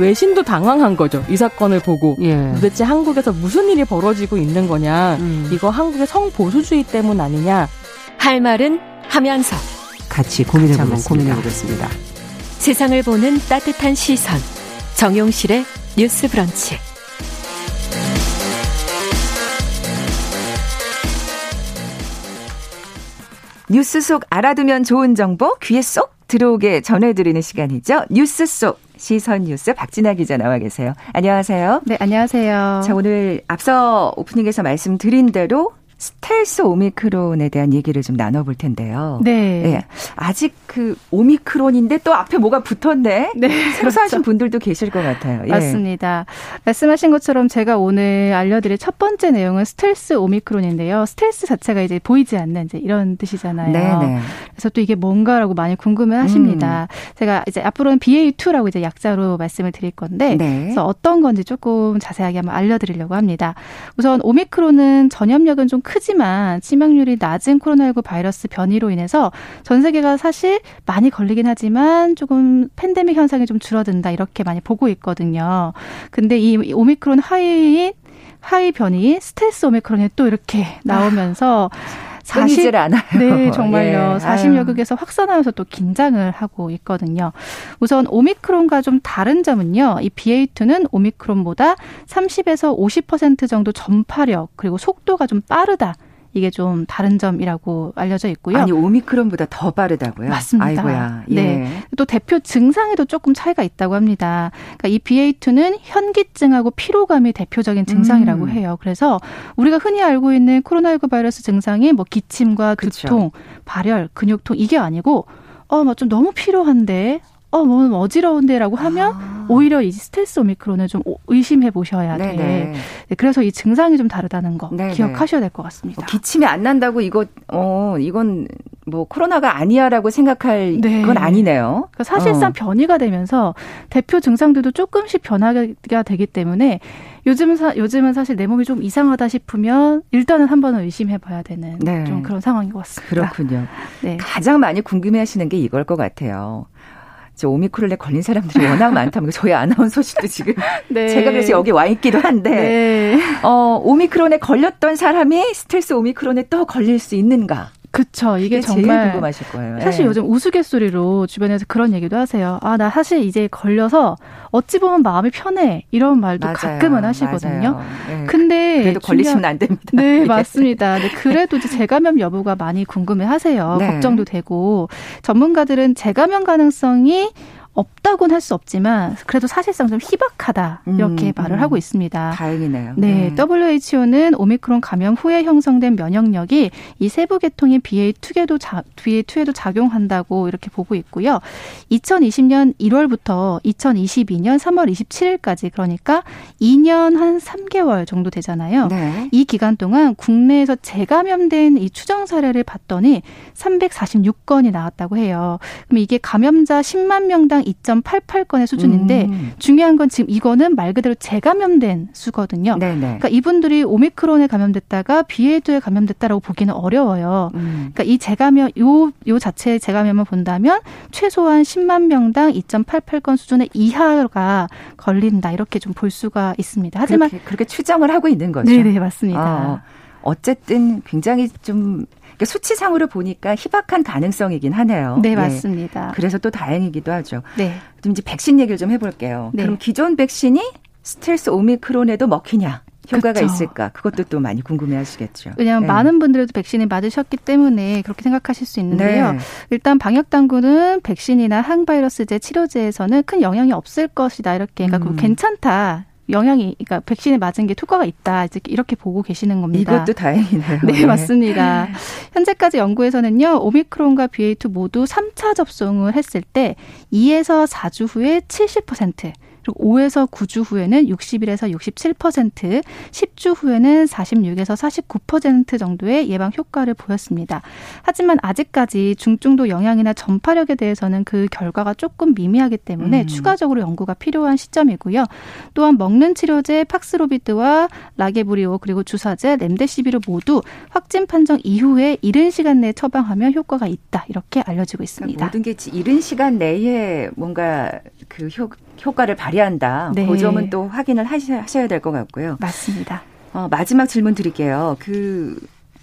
외신도 당황한 거죠. 이 사건을 보고 예. 도대체 한국에서 무슨 일이 벌어지고 있는 거냐. 음. 이거 한국의 성보수주의 때문 아니냐. 할 말은 하면서 같이 고민해보겠습니다. 고민해 보겠습니다. 세상을 보는 따뜻한 시선. 정용실의 뉴스 브런치. 뉴스 속 알아두면 좋은 정보 귀에 쏙 들어오게 전해드리는 시간이죠. 뉴스 속 시선 뉴스 박진아 기자 나와 계세요. 안녕하세요. 네, 안녕하세요. 자, 오늘 앞서 오프닝에서 말씀드린 대로 스텔스 오미크론에 대한 얘기를 좀 나눠볼 텐데요. 네. 네. 아직 그 오미크론인데 또 앞에 뭐가 붙었네. 네. 생소하신 그렇죠. 분들도 계실 것 같아요. 예. 맞습니다. 말씀하신 것처럼 제가 오늘 알려드릴 첫 번째 내용은 스텔스 오미크론인데요. 스텔스 자체가 이제 보이지 않는 이제 이런 뜻이잖아요. 네네. 그래서 또 이게 뭔가라고 많이 궁금해하십니다. 음. 제가 이제 앞으로는 BA2라고 이제 약자로 말씀을 드릴 건데, 네. 그래서 어떤 건지 조금 자세하게 한번 알려드리려고 합니다. 우선 오미크론은 전염력은 좀 크지만 치명률이 낮은 코로나19 바이러스 변이로 인해서 전 세계가 사실 많이 걸리긴 하지만 조금 팬데믹 현상이 좀 줄어든다 이렇게 많이 보고 있거든요. 근데 이 오미크론 하위인 하위 변이 스텔스 오미크론이 또 이렇게 나오면서 아. 40, 않아요. 네, [LAUGHS] 정말요. 예. 40여 극에서 확산하면서 또 긴장을 하고 있거든요. 우선 오미크론과 좀 다른 점은요. 이 BA2는 오미크론보다 30에서 50% 정도 전파력 그리고 속도가 좀 빠르다. 이게 좀 다른 점이라고 알려져 있고요. 아니 오미크론보다 더 빠르다고요? 맞습니다. 아이고야. 예. 네. 또 대표 증상에도 조금 차이가 있다고 합니다. 그러니까 이 BA2는 현기증하고 피로감이 대표적인 증상이라고 음. 해요. 그래서 우리가 흔히 알고 있는 코로나19 바이러스 증상이 뭐 기침과 두통, 그렇죠. 발열, 근육통 이게 아니고 어, 뭐좀 너무 필요한데, 어, 뭐 어지러운데라고 하면 아. 오히려 이 스텔스 오미크론을 좀 의심해 보셔야 돼. 네, 그래서 이 증상이 좀 다르다는 거 네네. 기억하셔야 될 것 같습니다. 어, 기침이 안 난다고 이거 어 이건 뭐 코로나가 아니야라고 생각할 네. 건 아니네요. 그러니까 사실상 어. 변이가 되면서 대표 증상들도 조금씩 변화가 되기 때문에 요즘 사, 요즘은 사실 내 몸이 좀 이상하다 싶으면 일단은 한 번은 의심해 봐야 되는 네. 좀 그런 상황인 것 같습니다. 그렇군요. 네. 가장 많이 궁금해 하시는 게 이걸 것 같아요. 저 오미크론에 걸린 사람들이 워낙 [LAUGHS] 많다면 저희 아나운서실도 지금 [LAUGHS] 네. 제가 그래서 여기 와 있기도 한데 네. 어 오미크론에 걸렸던 사람이 스텔스 오미크론에 또 걸릴 수 있는가? 그쵸. 이게 정말 궁금하실 거예요. 사실 네. 요즘 우스갯소리로 주변에서 그런 얘기도 하세요. 아, 나 사실 이제 걸려서 어찌 보면 마음이 편해. 이런 말도 맞아요. 가끔은 하시거든요. 네. 근데 그래도 걸리시면 안 됩니다. 네, 맞습니다. 네, 그래도 이제 재감염 여부가 많이 궁금해 하세요. 네. 걱정도 되고 전문가들은 재감염 가능성이 없다고는 할 수 없지만 그래도 사실상 좀 희박하다 이렇게 음, 말을 음. 하고 있습니다. 다행이네요. 네, 네, WHO는 오미크론 감염 후에 형성된 면역력이 이 세부 계통인 BA2에도 자, BA2에도 작용한다고 이렇게 보고 있고요. 2020년 1월부터 2022년 3월 27일까지 그러니까 2년 한 3개월 정도 되잖아요. 네. 이 기간 동안 국내에서 재감염된 이 추정 사례를 봤더니 346건이 나왔다고 해요. 그럼 이게 감염자 10만 명당 2.88건의 수준인데 음. 중요한 건 지금 이거는 말 그대로 재감염된 수거든요. 네네. 그러니까 이분들이 오미크론에 감염됐다가 BA2에 감염됐다라고 보기는 어려워요. 음. 그러니까 이 재감염 요 요 자체의 재감염을 본다면 최소한 10만 명당 2.88건 수준의 이하가 걸린다 이렇게 좀 볼 수가 있습니다. 하지만 그렇게, 그렇게 추정을 하고 있는 거죠. 네, 네 맞습니다. 어, 어쨌든 굉장히 좀 그러니까 수치상으로 보니까 희박한 가능성이긴 하네요. 네, 예. 맞습니다. 그래서 또 다행이기도 하죠. 네. 좀 이제 백신 얘기를 좀 해볼게요. 네. 그럼 기존 백신이 스텔스 오미크론에도 먹히냐? 효과가 그렇죠. 있을까? 그것도 또 많이 궁금해 하시겠죠. 왜냐하면 네. 많은 분들도 백신을 맞으셨기 때문에 그렇게 생각하실 수 있는데요. 네. 일단 방역 당국은 백신이나 항바이러스제 치료제에서는 큰 영향이 없을 것이다 이렇게 그러니까 음. 괜찮다. 영향이 그러니까 백신에 맞은 게 효과가 있다 이렇게 보고 계시는 겁니다. 이것도 다행이네요. [LAUGHS] 네, 네. 맞습니다. [LAUGHS] 현재까지 연구에서는요. 오미크론과 BA2 모두 3차 접종을 했을 때 2에서 4주 후에 70% 그리고 5에서 9주 후에는 60일에서 67%, 10주 후에는 46에서 49% 정도의 예방 효과를 보였습니다. 하지만 아직까지 중증도 영향이나 전파력에 대해서는 그 결과가 조금 미미하기 때문에 음. 추가적으로 연구가 필요한 시점이고요. 또한 먹는 치료제 팍스로비드와 라게브리오 그리고 주사제 렘데시비르 모두 확진 판정 이후에 이른 시간 내에 처방하면 효과가 있다 이렇게 알려지고 있습니다. 그러니까 모든 게 이른 시간 내에 뭔가 그 효, 효과를 발휘한다. 네. 그 점은 또 확인을 하셔야 될 것 같고요. 맞습니다. 어, 마지막 질문 드릴게요. 그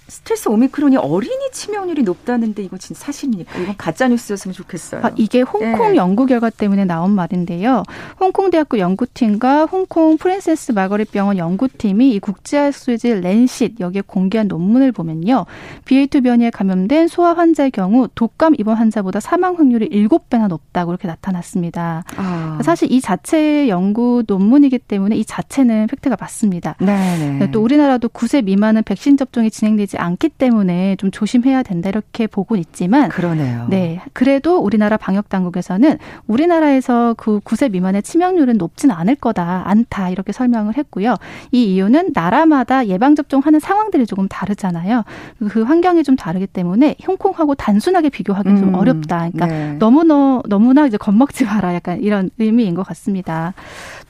스텔스 오미크론이 어린이 치명률이 높다는데 이거 진짜 사실입니까? 이건 가짜 뉴스였으면 좋겠어요. 아, 이게 홍콩 네. 연구 결과 때문에 나온 말인데요. 홍콩 대학교 연구팀과 홍콩 프린세스 마거릿 병원 연구팀이 이 국제학술지 랜싯 여기에 공개한 논문을 보면요. BA2 변이에 감염된 소아 환자의 경우 독감 입원 환자보다 사망 확률이 7배나 높다고 이렇게 나타났습니다. 아. 사실 이 자체 연구 논문이기 때문에 이 자체는 팩트가 맞습니다. 네네. 네. 또 우리나라도 9세 미만은 백신 접종이 진행되지 되지 않기 때문에 좀 조심해야 된다 이렇게 보곤 있지만 그러네요. 네. 그래도 우리나라 방역 당국에서는 우리나라에서 그 9세 미만의 치명률은 높지는 않을 거다. 않다. 이렇게 설명을 했고요. 이 이유는 나라마다 예방 접종하는 상황들이 조금 다르잖아요. 그 환경이 좀 다르기 때문에 홍콩하고 단순하게 비교하기는 음, 좀 어렵다. 그러니까 네. 너무너 너무나 이제 겁먹지 마라. 약간 이런 의미인 것 같습니다.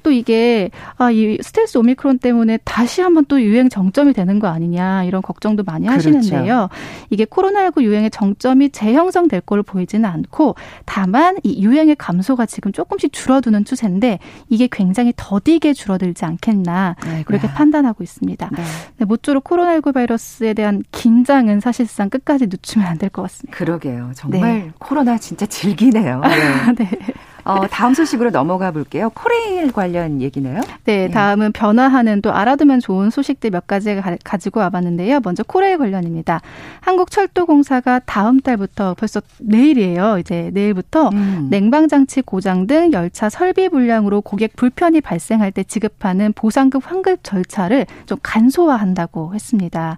또 이게 아 이 스텔스 오미크론 때문에 다시 한번 또 유행 정점이 되는 거 아니냐 이런 걱정도 많이 그렇죠. 하시는데요. 이게 코로나19 유행의 정점이 재형성될 걸로 보이지는 않고 다만 이 유행의 감소가 지금 조금씩 줄어드는 추세인데 이게 굉장히 더디게 줄어들지 않겠나 아이고야. 그렇게 판단하고 있습니다. 네. 네, 모쪼록 코로나19 바이러스에 대한 긴장은 사실상 끝까지 늦추면 안 될 것 같습니다. 그러게요. 정말 네. 코로나 진짜 즐기네요. [LAUGHS] 네. 네. 어, 다음 소식으로 넘어가 볼게요. 코레일 관련 얘기네요. 네, 예. 다음은 변화하는 또 알아두면 좋은 소식들 몇 가지 가, 지고 와봤는데요. 먼저 코레일 관련입니다. 한국철도공사가 다음 달부터 벌써 내일이에요. 이제 내일부터 음. 냉방장치 고장 등 열차 설비 불량으로 고객 불편이 발생할 때 지급하는 보상금 환급 절차를 좀 간소화한다고 했습니다.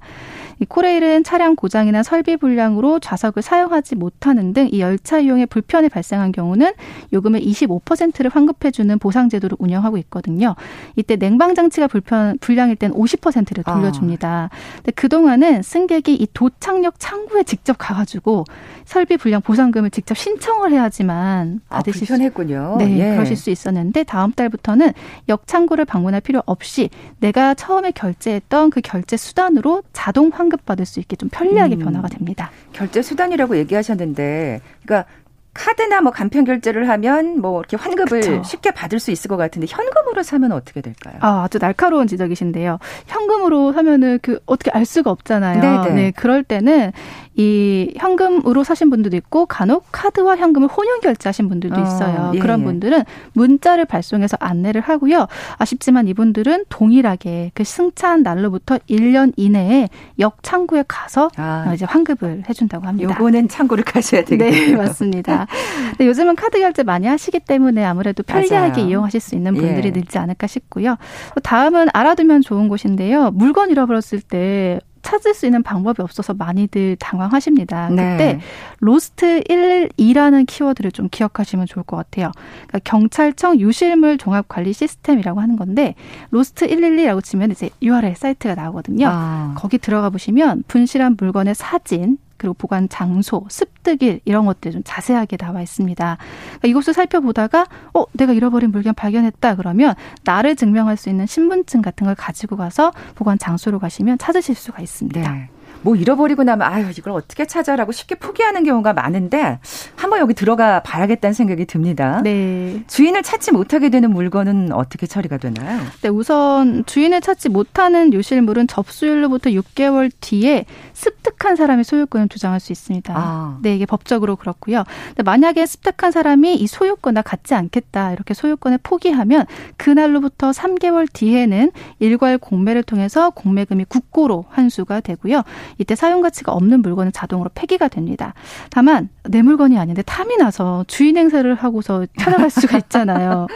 이 코레일은 차량 고장이나 설비 불량으로 좌석을 사용하지 못하는 등 이 열차 이용에 불편이 발생한 경우는 요금의 25%를 환급해주는 보상 제도를 운영하고 있거든요. 이때 냉방 장치가 불편 불량일 땐 50%를 돌려줍니다. 아. 근데 그 동안은 승객이 이 도착역 창구에 직접 가가지고 설비 불량 보상금을 직접 신청을 해야지만 아, 받으실 아, 불편했군요. 수, 네, 예. 그러실 수 있었는데 다음 달부터는 역 창구를 방문할 필요 없이 내가 처음에 결제했던 그 결제 수단으로 자동 환 환급받을 수 있게 좀 편리하게 음. 변화가 됩니다. 결제 수단이라고 얘기하셨는데, 그러니까 카드나 뭐 간편 결제를 하면 뭐 이렇게 환급을 그쵸. 쉽게 받을 수 있을 것 같은데 현금으로 사면 어떻게 될까요? 아, 아주 날카로운 지적이신데요. 현금으로 사면은 그 어떻게 알 수가 없잖아요. 네네. 네, 그럴 때는 이 현금으로 사신 분들도 있고 간혹 카드와 현금을 혼용 결제하신 분들도 어, 있어요. 어, 예, 그런 예. 분들은 문자를 발송해서 안내를 하고요. 아쉽지만 이분들은 동일하게 그 승차한 날로부터 1년 이내에 역 창구에 가서 아, 이제 환급을 해준다고 합니다. 요거는 창구를 가셔야 되겠네요. 네, [LAUGHS] 맞습니다. 근데 요즘은 카드 결제 많이 하시기 때문에 아무래도 편리하게 맞아요. 이용하실 수 있는 분들이 예. 늘지 않을까 싶고요. 다음은 알아두면 좋은 곳인데요. 물건 잃어버렸을 때 찾을 수 있는 방법이 없어서 많이들 당황하십니다. 네. 그때 Lost 112라는 키워드를 좀 기억하시면 좋을 것 같아요. 그러니까 경찰청 유실물 종합 관리 시스템이라고 하는 건데 Lost 112라고 치면 이제 URL 사이트가 나오거든요. 아. 거기 들어가 보시면 분실한 물건의 사진 그리고 보관 장소, 습득일 이런 것들 좀 자세하게 나와 있습니다. 그러니까 이것을 살펴보다가 어 내가 잃어버린 물건 발견했다 그러면 나를 증명할 수 있는 신분증 같은 걸 가지고 가서 보관 장소로 가시면 찾으실 수가 있습니다. 네. 뭐 잃어버리고 나면 아유 이걸 어떻게 찾아라고 쉽게 포기하는 경우가 많은데 한번 여기 들어가 봐야겠다는 생각이 듭니다. 네. 주인을 찾지 못하게 되는 물건은 어떻게 처리가 되나요? 네, 우선 주인을 찾지 못하는 요실물은 접수일로부터 6개월 뒤에 습득한 사람이 소유권을 주장할 수 있습니다. 아. 네, 이게 법적으로 그렇고요. 만약에 습득한 사람이 이 소유권과 같지 않겠다 이렇게 소유권을 포기하면 그날로부터 3개월 뒤에는 일괄 공매를 통해서 공매금이 국고로 환수가 되고요. 이때 사용 가치가 없는 물건은 자동으로 폐기가 됩니다. 다만 내 물건이 아닌데 탐이 나서 주인 행세를 하고서 찾아갈 수가 [LAUGHS] 있잖아요.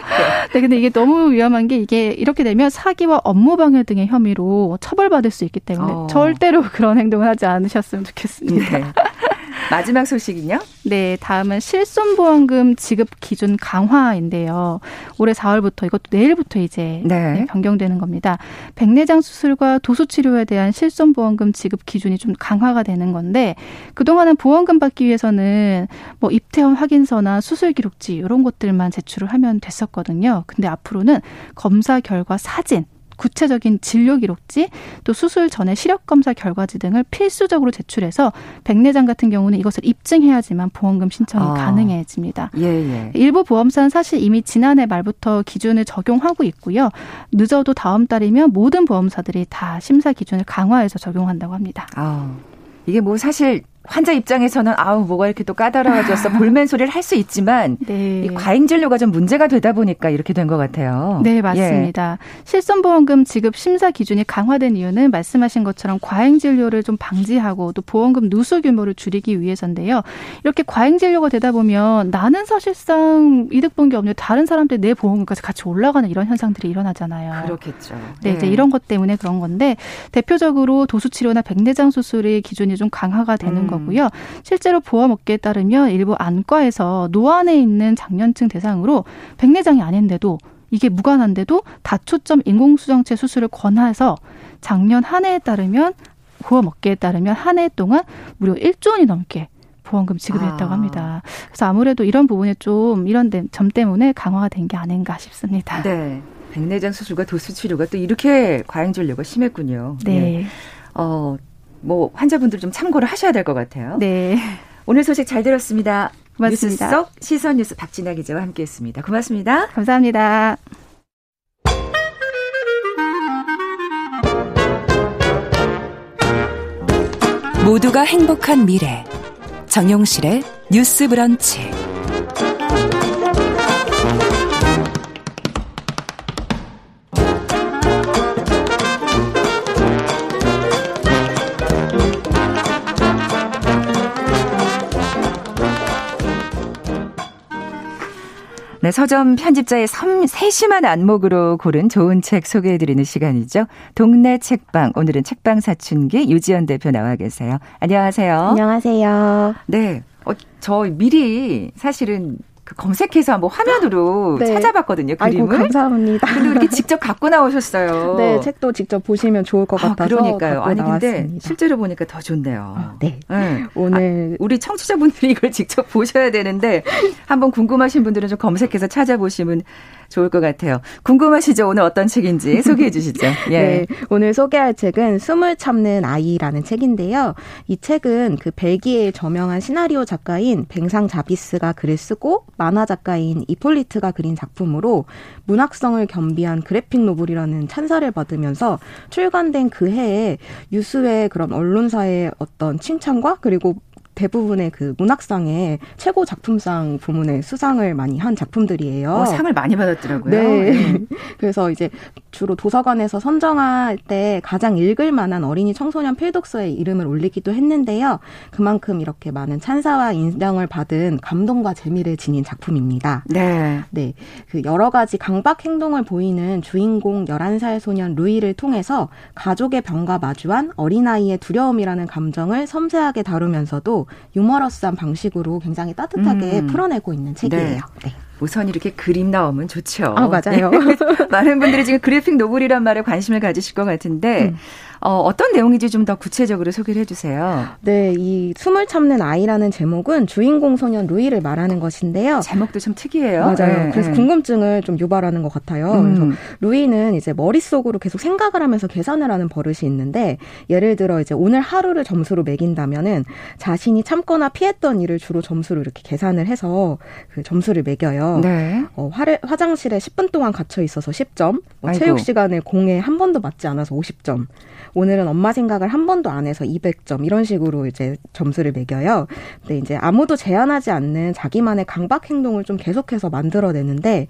네, 근데 이게 너무 위험한 게 이게 이렇게 되면 사기와 업무 방해 등의 혐의로 처벌받을 수 있기 때문에 어. 절대로 그런 행동을 하지 않으셨으면 좋겠습니다. 네. 마지막 소식은요? 네, 다음은 실손보험금 지급 기준 강화인데요. 올해 4월부터 이것도 내일부터 이제 네. 네, 변경되는 겁니다. 백내장 수술과 도수 치료에 대한 실손보험금 지급 기준이 좀 강화가 되는 건데 그동안은 보험금 받기 위해서는 뭐 입퇴원 확인서나 수술 기록지 이런 것들만 제출을 하면 됐었거든요. 근데 앞으로는 검사 결과 사진 구체적인 진료 기록지, 또 수술 전에 시력 검사 결과지 등을 필수적으로 제출해서 백내장 같은 경우는 이것을 입증해야지만 보험금 신청이 아. 가능해집니다. 예, 예. 일부 보험사는 사실 이미 지난해 말부터 기준을 적용하고 있고요. 늦어도 다음 달이면 모든 보험사들이 다 심사 기준을 강화해서 적용한다고 합니다. 아. 이게 뭐 사실 환자 입장에서는 아우 뭐가 이렇게 또 까다로워졌어 볼멘 소리를 할 수 있지만 네. 이 과잉 진료가 좀 문제가 되다 보니까 이렇게 된 것 같아요. 네 맞습니다. 예. 실손보험금 지급 심사 기준이 강화된 이유는 말씀하신 것처럼 과잉 진료를 좀 방지하고 또 보험금 누수 규모를 줄이기 위해서인데요. 이렇게 과잉 진료가 되다 보면 나는 사실상 이득 본 게 없는데 다른 사람들 내 보험금까지 같이 올라가는 이런 현상들이 일어나잖아요. 그렇겠죠. 네, 네. 이제 이런 것 때문에 그런 건데 대표적으로 도수 치료나 백내장 수술의 기준이 좀 강화가 되는 음. 거고요. 실제로 보험 업계에 따르면 일부 안과에서 노안에 있는 장년층 대상으로 백내장이 아닌데도 이게 무관한데도 다초점 인공수정체 수술을 권해서 작년 한 해에 따르면 보험 업계에 따르면 한 해 동안 무려 1조 원이 넘게 보험금 지급을 했다고 아. 합니다. 그래서 아무래도 이런 부분에 좀 이런 점 때문에 강화가 된 게 아닌가 싶습니다. 네. 백내장 수술과 도수 치료가 또 이렇게 과잉 진료가 심했군요. 네. 네. 어, 뭐 환자분들 좀 참고를 하셔야 될 것 같아요. 네. 오늘 소식 잘 들었습니다. 고맙습니다. 뉴스 속 시선 뉴스 박진아 기자와 함께했습니다. 고맙습니다. 감사합니다. 모두가 행복한 미래 정용실의 뉴스 브런치. 네, 서점 편집자의 섬, 세심한 안목으로 고른 좋은 책 소개해드리는 시간이죠. 동네 책방. 오늘은 책방 사춘기 유지연 대표 나와 계세요. 안녕하세요. 안녕하세요. 네. 어, 저 미리 사실은 그 검색해서 한번 화면으로 네. 찾아봤거든요. 그림을. 아이고, 감사합니다. 근데 이렇게 직접 갖고 나오셨어요. [LAUGHS] 네, 책도 직접 보시면 좋을 것 아, 같아서. 그러니까요. 아니 근데 실제로 보니까 더 좋네요. 어, 네. 네. 오늘 아, 우리 청취자분들이 이걸 [LAUGHS] 직접 보셔야 되는데 한번 궁금하신 분들은 좀 검색해서 찾아보시면 좋을 것 같아요. 궁금하시죠? 오늘 어떤 책인지 소개해 주시죠. [LAUGHS] 예. 네, 오늘 소개할 책은 숨을 참는 아이라는 책인데요. 이 책은 그 벨기에의 저명한 시나리오 작가인 뱅상 자비스가 글을 쓰고 만화 작가인 이폴리트가 그린 작품으로 문학성을 겸비한 그래픽 노블이라는 찬사를 받으면서 출간된 그 해에 유수의 그런 언론사의 어떤 칭찬과 그리고 대부분의 그 문학상의 최고 작품상 부문에 수상을 많이 한 작품들이에요. 어, 상을 많이 받았더라고요. 네. 네. [LAUGHS] 그래서 이제 주로 도서관에서 선정할 때 가장 읽을 만한 어린이 청소년 필독서에 이름을 올리기도 했는데요. 그만큼 이렇게 많은 찬사와 인정을 받은 감동과 재미를 지닌 작품입니다. 네. 네. 그 여러 가지 강박 행동을 보이는 주인공 11살 소년 루이를 통해서 가족의 병과 마주한 어린아이의 두려움이라는 감정을 섬세하게 다루면서도 유머러스한 방식으로 굉장히 따뜻하게 음. 풀어내고 있는 책이에요. 네. 네. 우선 이렇게 그림 나오면 좋죠. 아, 맞아요. 네. [LAUGHS] 많은 분들이 지금 그래픽 노블이란 말에 관심을 가지실 것 같은데, 음. 어, 어떤 내용인지 좀 더 구체적으로 소개를 해주세요. 네, 이 숨을 참는 아이라는 제목은 주인공 소년 루이를 말하는 것인데요. 제목도 좀 특이해요. 맞아요. 네, 그래서 네. 궁금증을 좀 유발하는 것 같아요. 음. 그래서 루이는 이제 머릿속으로 계속 생각을 하면서 계산을 하는 버릇이 있는데 예를 들어 이제 오늘 하루를 점수로 매긴다면은 자신이 참거나 피했던 일을 주로 점수로 이렇게 계산을 해서 그 점수를 매겨요. 네. 어, 화, 화장실에 10분 동안 갇혀 있어서 10점, 뭐 체육 시간에 공에 한 번도 맞지 않아서 50점. 오늘은 엄마 생각을 한 번도 안 해서 200점 이런 식으로 이제 점수를 매겨요. 근데 이제 아무도 제한하지 않는 자기만의 강박 행동을 좀 계속해서 만들어내는데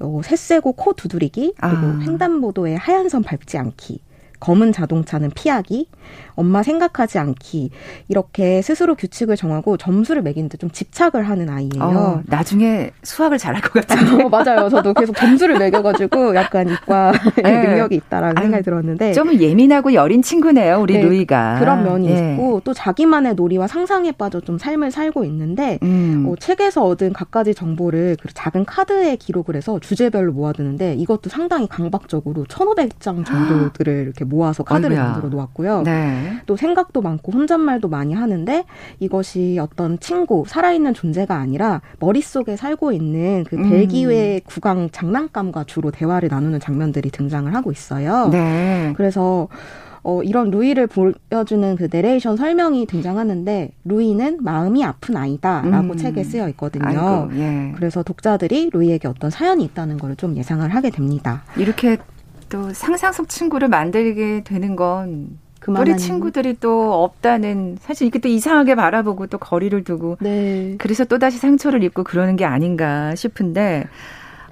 어, 새세고 코 두드리기 그리고 아. 횡단보도에 하얀 선 밟지 않기 검은 자동차는 피하기, 엄마 생각하지 않기 이렇게 스스로 규칙을 정하고 점수를 매기는데 좀 집착을 하는 아이예요. 어, 나중에 수학을 잘할 것 같은데. 어, 맞아요. 저도 계속 점수를 매겨가지고 약간 이과 [LAUGHS] 네. 능력이 있다라는 아유, 생각이 들었는데 좀 예민하고 여린 친구네요, 우리 네, 루이가. 그런 면이 네. 있고 또 자기만의 놀이와 상상에 빠져 좀 삶을 살고 있는데 음. 어, 책에서 얻은 갖가지 정보를 그 작은 카드에 기록을 해서 주제별로 모아두는데 이것도 상당히 강박적으로 1,500장 정도들을 이렇게 모아서 카드를 어이구야. 만들어 놓았고요. 네. 또 생각도 많고 혼잣말도 많이 하는데 이것이 어떤 친구, 살아있는 존재가 아니라 머릿속에 살고 있는 그 벨기에 음. 국왕 장난감과 주로 대화를 나누는 장면들이 등장을 하고 있어요. 네. 그래서 어, 이런 루이를 보여주는 그 내레이션 설명이 등장하는데 루이는 마음이 아픈 아이다라고 음. 책에 쓰여 있거든요. 아이고, 예. 그래서 독자들이 루이에게 어떤 사연이 있다는 걸 좀 예상을 하게 됩니다. 이렇게 또 상상 속 친구를 만들게 되는 건 우리 친구들이 또 없다는 사실 이렇게 또 이상하게 바라보고 또 거리를 두고 네. 그래서 또 다시 상처를 입고 그러는 게 아닌가 싶은데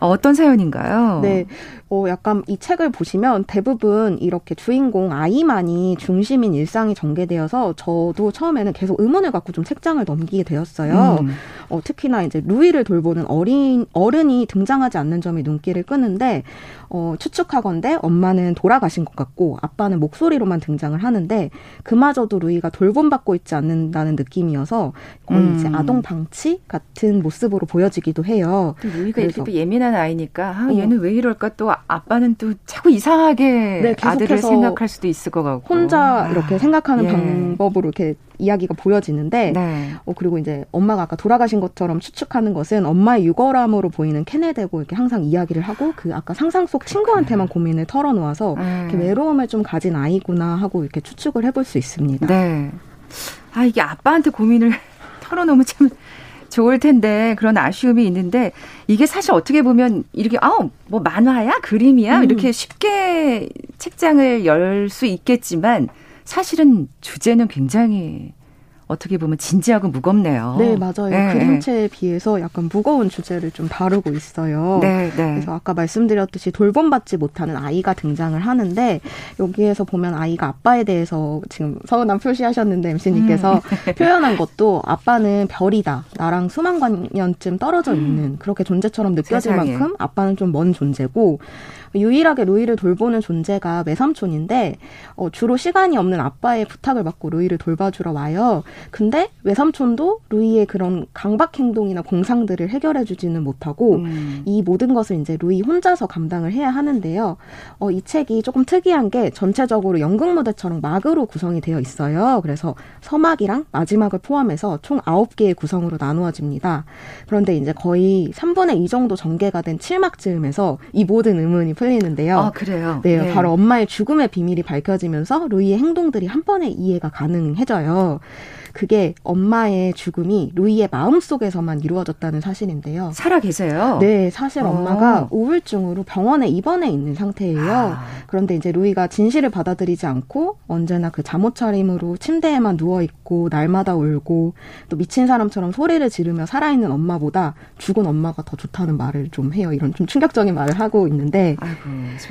어떤 사연인가요? 네. 어, 약간 이 책을 보시면 대부분 이렇게 주인공 아이만이 중심인 일상이 전개되어서 저도 처음에는 계속 의문을 갖고 좀 책장을 넘기게 되었어요. 음. 어, 특히나 이제 루이를 돌보는 어린, 어른이 등장하지 않는 점이 눈길을 끄는데, 어, 추측하건대 엄마는 돌아가신 것 같고 아빠는 목소리로만 등장을 하는데 그마저도 루이가 돌봄받고 있지 않는다는 느낌이어서 거의 음. 이제 아동 방치 같은 모습으로 보여지기도 해요. 루이가 이렇게 또 예민한 아이니까 아, 얘는 어. 왜 이럴까 또 아빠는 또 자꾸 이상하게 네, 아들을 생각할 수도 있을 것 같고 혼자 아. 이렇게 생각하는 예. 방법으로 이렇게 이야기가 보여지는데 네. 어 그리고 이제 엄마가 아까 돌아가신 것처럼 추측하는 것은 엄마의 유골함으로 보이는 캔에 대고 이렇게 항상 이야기를 하고 그 아까 상상 속 친구한테만 고민을 털어놓아서 네. 이렇게 외로움을 좀 가진 아이구나 하고 이렇게 추측을 해볼 수 있습니다. 네. 아 이게 아빠한테 고민을 [LAUGHS] 털어놓으면 참 좋을 텐데 그런 아쉬움이 있는데 이게 사실 어떻게 보면 이렇게 아우 뭐 만화야 그림이야 음. 이렇게 쉽게 책장을 열 수 있겠지만 사실은 주제는 굉장히 어떻게 보면 진지하고 무겁네요. 네, 맞아요. 네, 그림체에 네. 비해서 약간 무거운 주제를 좀 다루고 있어요. 네, 네. 그래서 아까 말씀드렸듯이 돌봄받지 못하는 아이가 등장을 하는데 여기에서 보면 아이가 아빠에 대해서 지금 서운함 표시하셨는데 MC님께서 음. [LAUGHS] 표현한 것도 아빠는 별이다. 나랑 수만 년쯤 떨어져 있는 음. 그렇게 존재처럼 느껴질 세상에. 만큼 아빠는 좀 먼 존재고 유일하게 루이를 돌보는 존재가 외삼촌인데 어, 주로 시간이 없는 아빠의 부탁을 받고 루이를 돌봐주러 와요. 근데 외삼촌도 루이의 그런 강박 행동이나 공상들을 해결해주지는 못하고 음. 이 모든 것을 이제 루이 혼자서 감당을 해야 하는데요. 어, 이 책이 조금 특이한 게 전체적으로 연극 무대처럼 막으로 구성이 되어 있어요. 그래서 서막이랑 마지막을 포함해서 총 9개의 구성으로 나누어집니다. 그런데 이제 거의 3분의 2 정도 전개가 된 7막쯤에서 이 모든 의문이 풀리는데요. 아, 그래요? 네, 네, 바로 엄마의 죽음의 비밀이 밝혀지면서 루이의 행동들이 한 번에 이해가 가능해져요. 그게 엄마의 죽음이 루이의 마음 속에서만 이루어졌다는 사실인데요. 살아 계세요? 네, 사실 어. 엄마가 우울증으로 병원에 입원해 있는 상태예요. 아. 그런데 이제 루이가 진실을 받아들이지 않고 언제나 그 잠옷 차림으로 침대에만 누워 있고 날마다 울고 또 미친 사람처럼 소리를 지르며 살아있는 엄마보다 죽은 엄마가 더 좋다는 말을 좀 해요. 이런 좀 충격적인 말을 하고 있는데 아이고,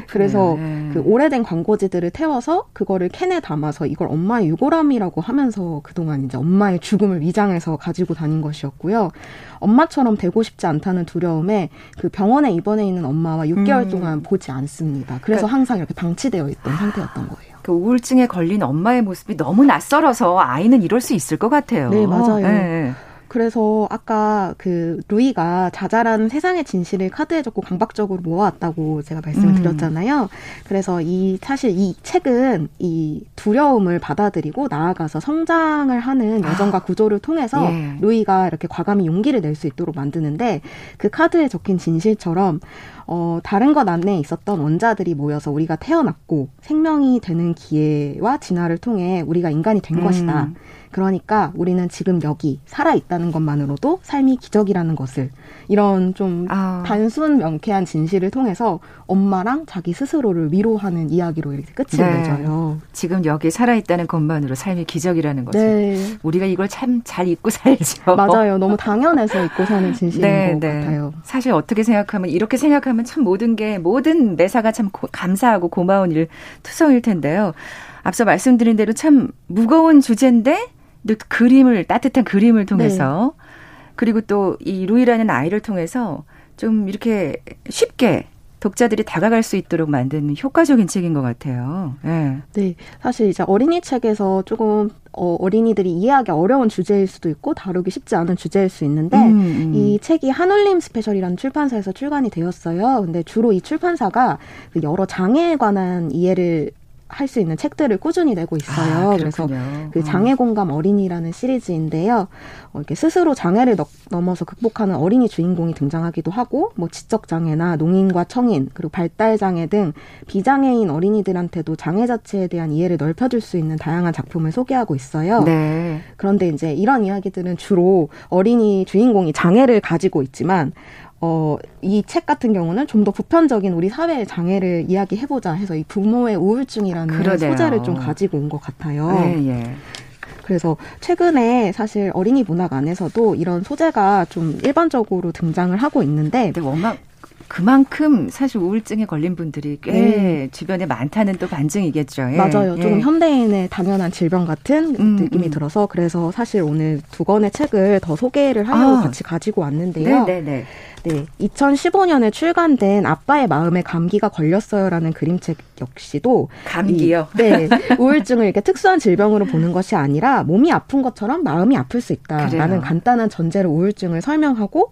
그래서 네. 그 오래된 광고지들을 태워서 그거를 캔에 담아서 이걸 엄마의 유골함이라고 하면서 그동안 이제 엄마의 죽음을 위장해서 가지고 다닌 것이었고요. 엄마처럼 되고 싶지 않다는 두려움에 그 병원에 입원해 있는 엄마와 6개월 음. 동안 보지 않습니다. 그래서 그러니까, 항상 이렇게 방치되어 있던 상태였던 거예요. 그 우울증에 걸린 엄마의 모습이 너무 낯설어서 아이는 이럴 수 있을 것 같아요. 네, 맞아요. 네. 그래서 아까 그 루이가 자잘한 세상의 진실을 카드에 적고 강박적으로 모아왔다고 제가 말씀을 음. 드렸잖아요. 그래서 이 사실 이 책은 이 두려움을 받아들이고 나아가서 성장을 하는 여정과 아. 구조를 통해서 예. 루이가 이렇게 과감히 용기를 낼 수 있도록 만드는데 그 카드에 적힌 진실처럼 어, 다른 것 안에 있었던 원자들이 모여서 우리가 태어났고 생명이 되는 기회와 진화를 통해 우리가 인간이 된 음. 것이다. 그러니까 우리는 지금 여기 살아 있다는 것만으로도 삶이 기적이라는 것을 이런 좀 아. 단순 명쾌한 진실을 통해서 엄마랑 자기 스스로를 위로하는 이야기로 이렇게 끝이 네. 맺어요. 지금 여기 살아 있다는 것만으로 삶이 기적이라는 것을 네. 우리가 이걸 참 잘 잊고 살죠. 맞아요. 너무 당연해서 잊고 사는 진실인 네, 것 네. 같아요. 사실 어떻게 생각하면 이렇게 생각하면 참 모든 게 모든 매사가 참 고, 감사하고 고마운 일 투성일 텐데요. 앞서 말씀드린 대로 참 무거운 주제인데 그림을 따뜻한 그림을 통해서 네. 그리고 또 이 루이라는 아이를 통해서 좀 이렇게 쉽게 독자들이 다가갈 수 있도록 만드는 효과적인 책인 것 같아요. 네. 네. 사실 이제 어린이 책에서 조금 어, 어린이들이 이해하기 어려운 주제일 수도 있고 다루기 쉽지 않은 주제일 수 있는데 음, 음. 이 책이 한울림 스페셜이라는 출판사에서 출간이 되었어요. 근데 주로 이 출판사가 그 여러 장애에 관한 이해를 할 수 있는 책들을 꾸준히 내고 있어요. 아, 그래서 그 어. 장애 공감 어린이라는 시리즈인데요. 어, 이렇게 스스로 장애를 너, 넘어서 극복하는 어린이 주인공이 등장하기도 하고, 뭐 지적 장애나 농인과 청인 그리고 발달 장애 등 비장애인 어린이들한테도 장애 자체에 대한 이해를 넓혀줄 수 있는 다양한 작품을 소개하고 있어요. 네. 그런데 이제 이런 이야기들은 주로 어린이 주인공이 장애를 가지고 있지만 어, 이 책 같은 경우는 좀 더 보편적인 우리 사회의 장애를 이야기해보자 해서 이 부모의 우울증이라는 그러네요. 소재를 좀 가지고 온 것 같아요. 네, 예. 그래서 최근에 사실 어린이 문학 안에서도 이런 소재가 좀 일반적으로 등장을 하고 있는데 워낙 그만큼 사실 우울증에 걸린 분들이 꽤 네. 주변에 많다는 또 반증이겠죠. 예. 맞아요. 예. 조금 현대인의 당연한 질병 같은 음, 느낌이 음. 들어서 그래서 사실 오늘 두 권의 책을 더 소개를 하려고 아. 같이 가지고 왔는데요. 네네네. 네, 네. 2015년에 출간된 아빠의 마음에 감기가 걸렸어요라는 그림책 역시도 감기요. 이, 네. 우울증을 이렇게 특수한 질병으로 보는 것이 아니라 몸이 아픈 것처럼 마음이 아플 수 있다라는 그래요. 간단한 전제로 우울증을 설명하고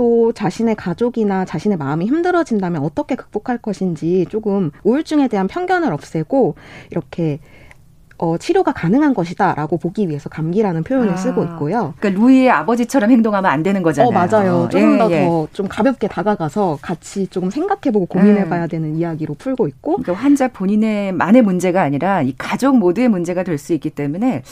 또 자신의 가족이나 자신의 마음이 힘들어진다면 어떻게 극복할 것인지 조금 우울증에 대한 편견을 없애고 이렇게 어, 치료가 가능한 것이다라고 보기 위해서 감기라는 표현을 아, 쓰고 있고요. 그러니까 루이의 아버지처럼 행동하면 안 되는 거잖아요. 어, 맞아요. 조금 예, 더좀 예. 가볍게 다가가서 같이 조금 생각해보고 고민해봐야 음. 되는 이야기로 풀고 있고. 그러니까 환자 본인의 만의 문제가 아니라 이 가족 모두의 문제가 될 수 있기 때문에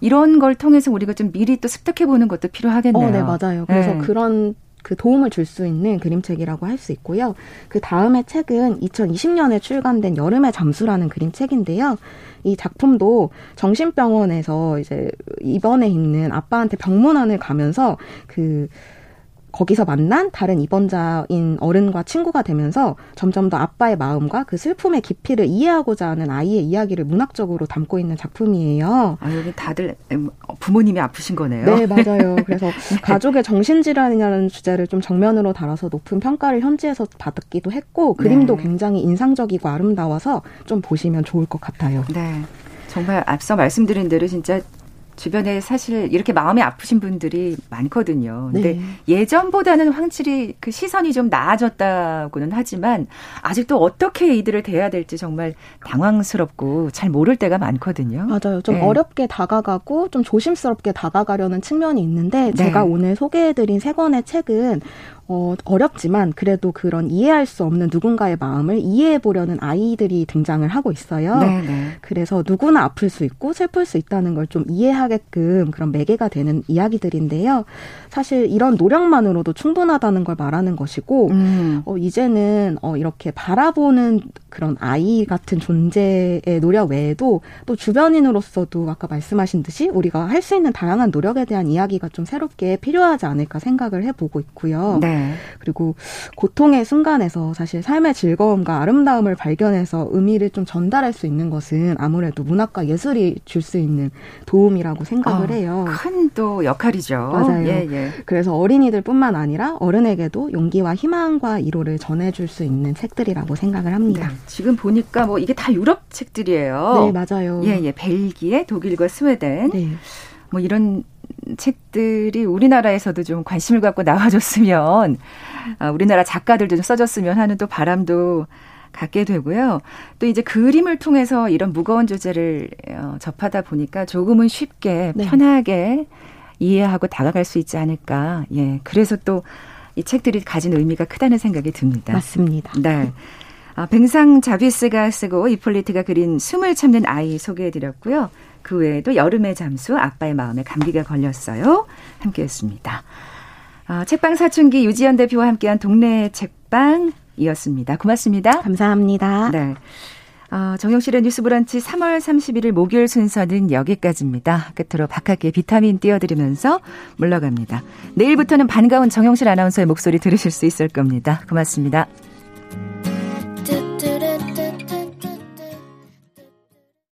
이런 걸 통해서 우리가 좀 미리 또 습득해보는 것도 필요하겠네요. 어, 네, 맞아요. 그래서 네. 그런 그 도움을 줄 수 있는 그림책이라고 할 수 있고요. 그 다음에 책은 2020년에 출간된 여름의 잠수라는 그림책인데요. 이 작품도 정신병원에서 이제 입원해 있는 아빠한테 병문안을 가면서 그 거기서 만난 다른 입원자인 어른과 친구가 되면서 점점 더 아빠의 마음과 그 슬픔의 깊이를 이해하고자 하는 아이의 이야기를 문학적으로 담고 있는 작품이에요. 아, 여기 다들 음, 부모님이 아프신 거네요. 네, 맞아요. [LAUGHS] 그래서 가족의 정신질환이라는 주제를 좀 정면으로 달아서 높은 평가를 현지에서 받기도 했고 그림도 네. 굉장히 인상적이고 아름다워서 좀 보시면 좋을 것 같아요. 네. 정말 앞서 말씀드린 대로 진짜 주변에 사실 이렇게 마음이 아프신 분들이 많거든요. 근데 네. 예전보다는 확실히 그 시선이 좀 나아졌다고는 하지만 아직도 어떻게 이들을 대해야 될지 정말 당황스럽고 잘 모를 때가 많거든요. 맞아요. 좀 네. 어렵게 다가가고 좀 조심스럽게 다가가려는 측면이 있는데 제가 네. 오늘 소개해드린 세 권의 책은 어, 어렵지만 그래도 그런 이해할 수 없는 누군가의 마음을 이해해 보려는 아이들이 등장을 하고 있어요. 네네. 네. 그래서 누구나 아플 수 있고 슬플 수 있다는 걸 좀 이해하게끔 그런 매개가 되는 이야기들인데요. 사실 이런 노력만으로도 충분하다는 걸 말하는 것이고, 음. 어, 이제는 어, 이렇게 바라보는 그런 아이 같은 존재의 노력 외에도 또 주변인으로서도 아까 말씀하신 듯이 우리가 할 수 있는 다양한 노력에 대한 이야기가 좀 새롭게 필요하지 않을까 생각을 해보고 있고요. 네. 네. 그리고 고통의 순간에서 사실 삶의 즐거움과 아름다움을 발견해서 의미를 좀 전달할 수 있는 것은 아무래도 문학과 예술이 줄 수 있는 도움이라고 생각을 어, 해요. 큰 또 역할이죠. 맞아요. 예, 예. 그래서 어린이들뿐만 아니라 어른에게도 용기와 희망과 위로를 전해줄 수 있는 책들이라고 생각을 합니다. 네. 지금 보니까 뭐 이게 다 유럽 책들이에요. 네, 맞아요. 예, 예. 벨기에, 독일과 스웨덴. 네. 뭐 이런 책들이 우리나라에서도 좀 관심을 갖고 나와줬으면 아, 우리나라 작가들도 좀 써줬으면 하는 또 바람도 갖게 되고요. 또 이제 그림을 통해서 이런 무거운 주제를 어, 접하다 보니까 조금은 쉽게 네. 편하게 이해하고 다가갈 수 있지 않을까. 예. 그래서 또 이 책들이 가진 의미가 크다는 생각이 듭니다. 맞습니다. 네. 아, 뱅상 자비스가 쓰고 이폴리트가 그린 숨을 참는 아이 소개해드렸고요. 그 외에도 여름의 잠수, 아빠의 마음에 감기가 걸렸어요. 함께 했습니다. 아, 책방 사춘기 유지연 대표와 함께한 동네 책방이었습니다. 고맙습니다. 감사합니다. 네. 어, 정영실의 뉴스 브런치 3월 31일 목요일 순서는 여기까지입니다. 끝으로 바깥에 비타민 띄워드리면서 물러갑니다. 내일부터는 반가운 정영실 아나운서의 목소리 들으실 수 있을 겁니다. 고맙습니다.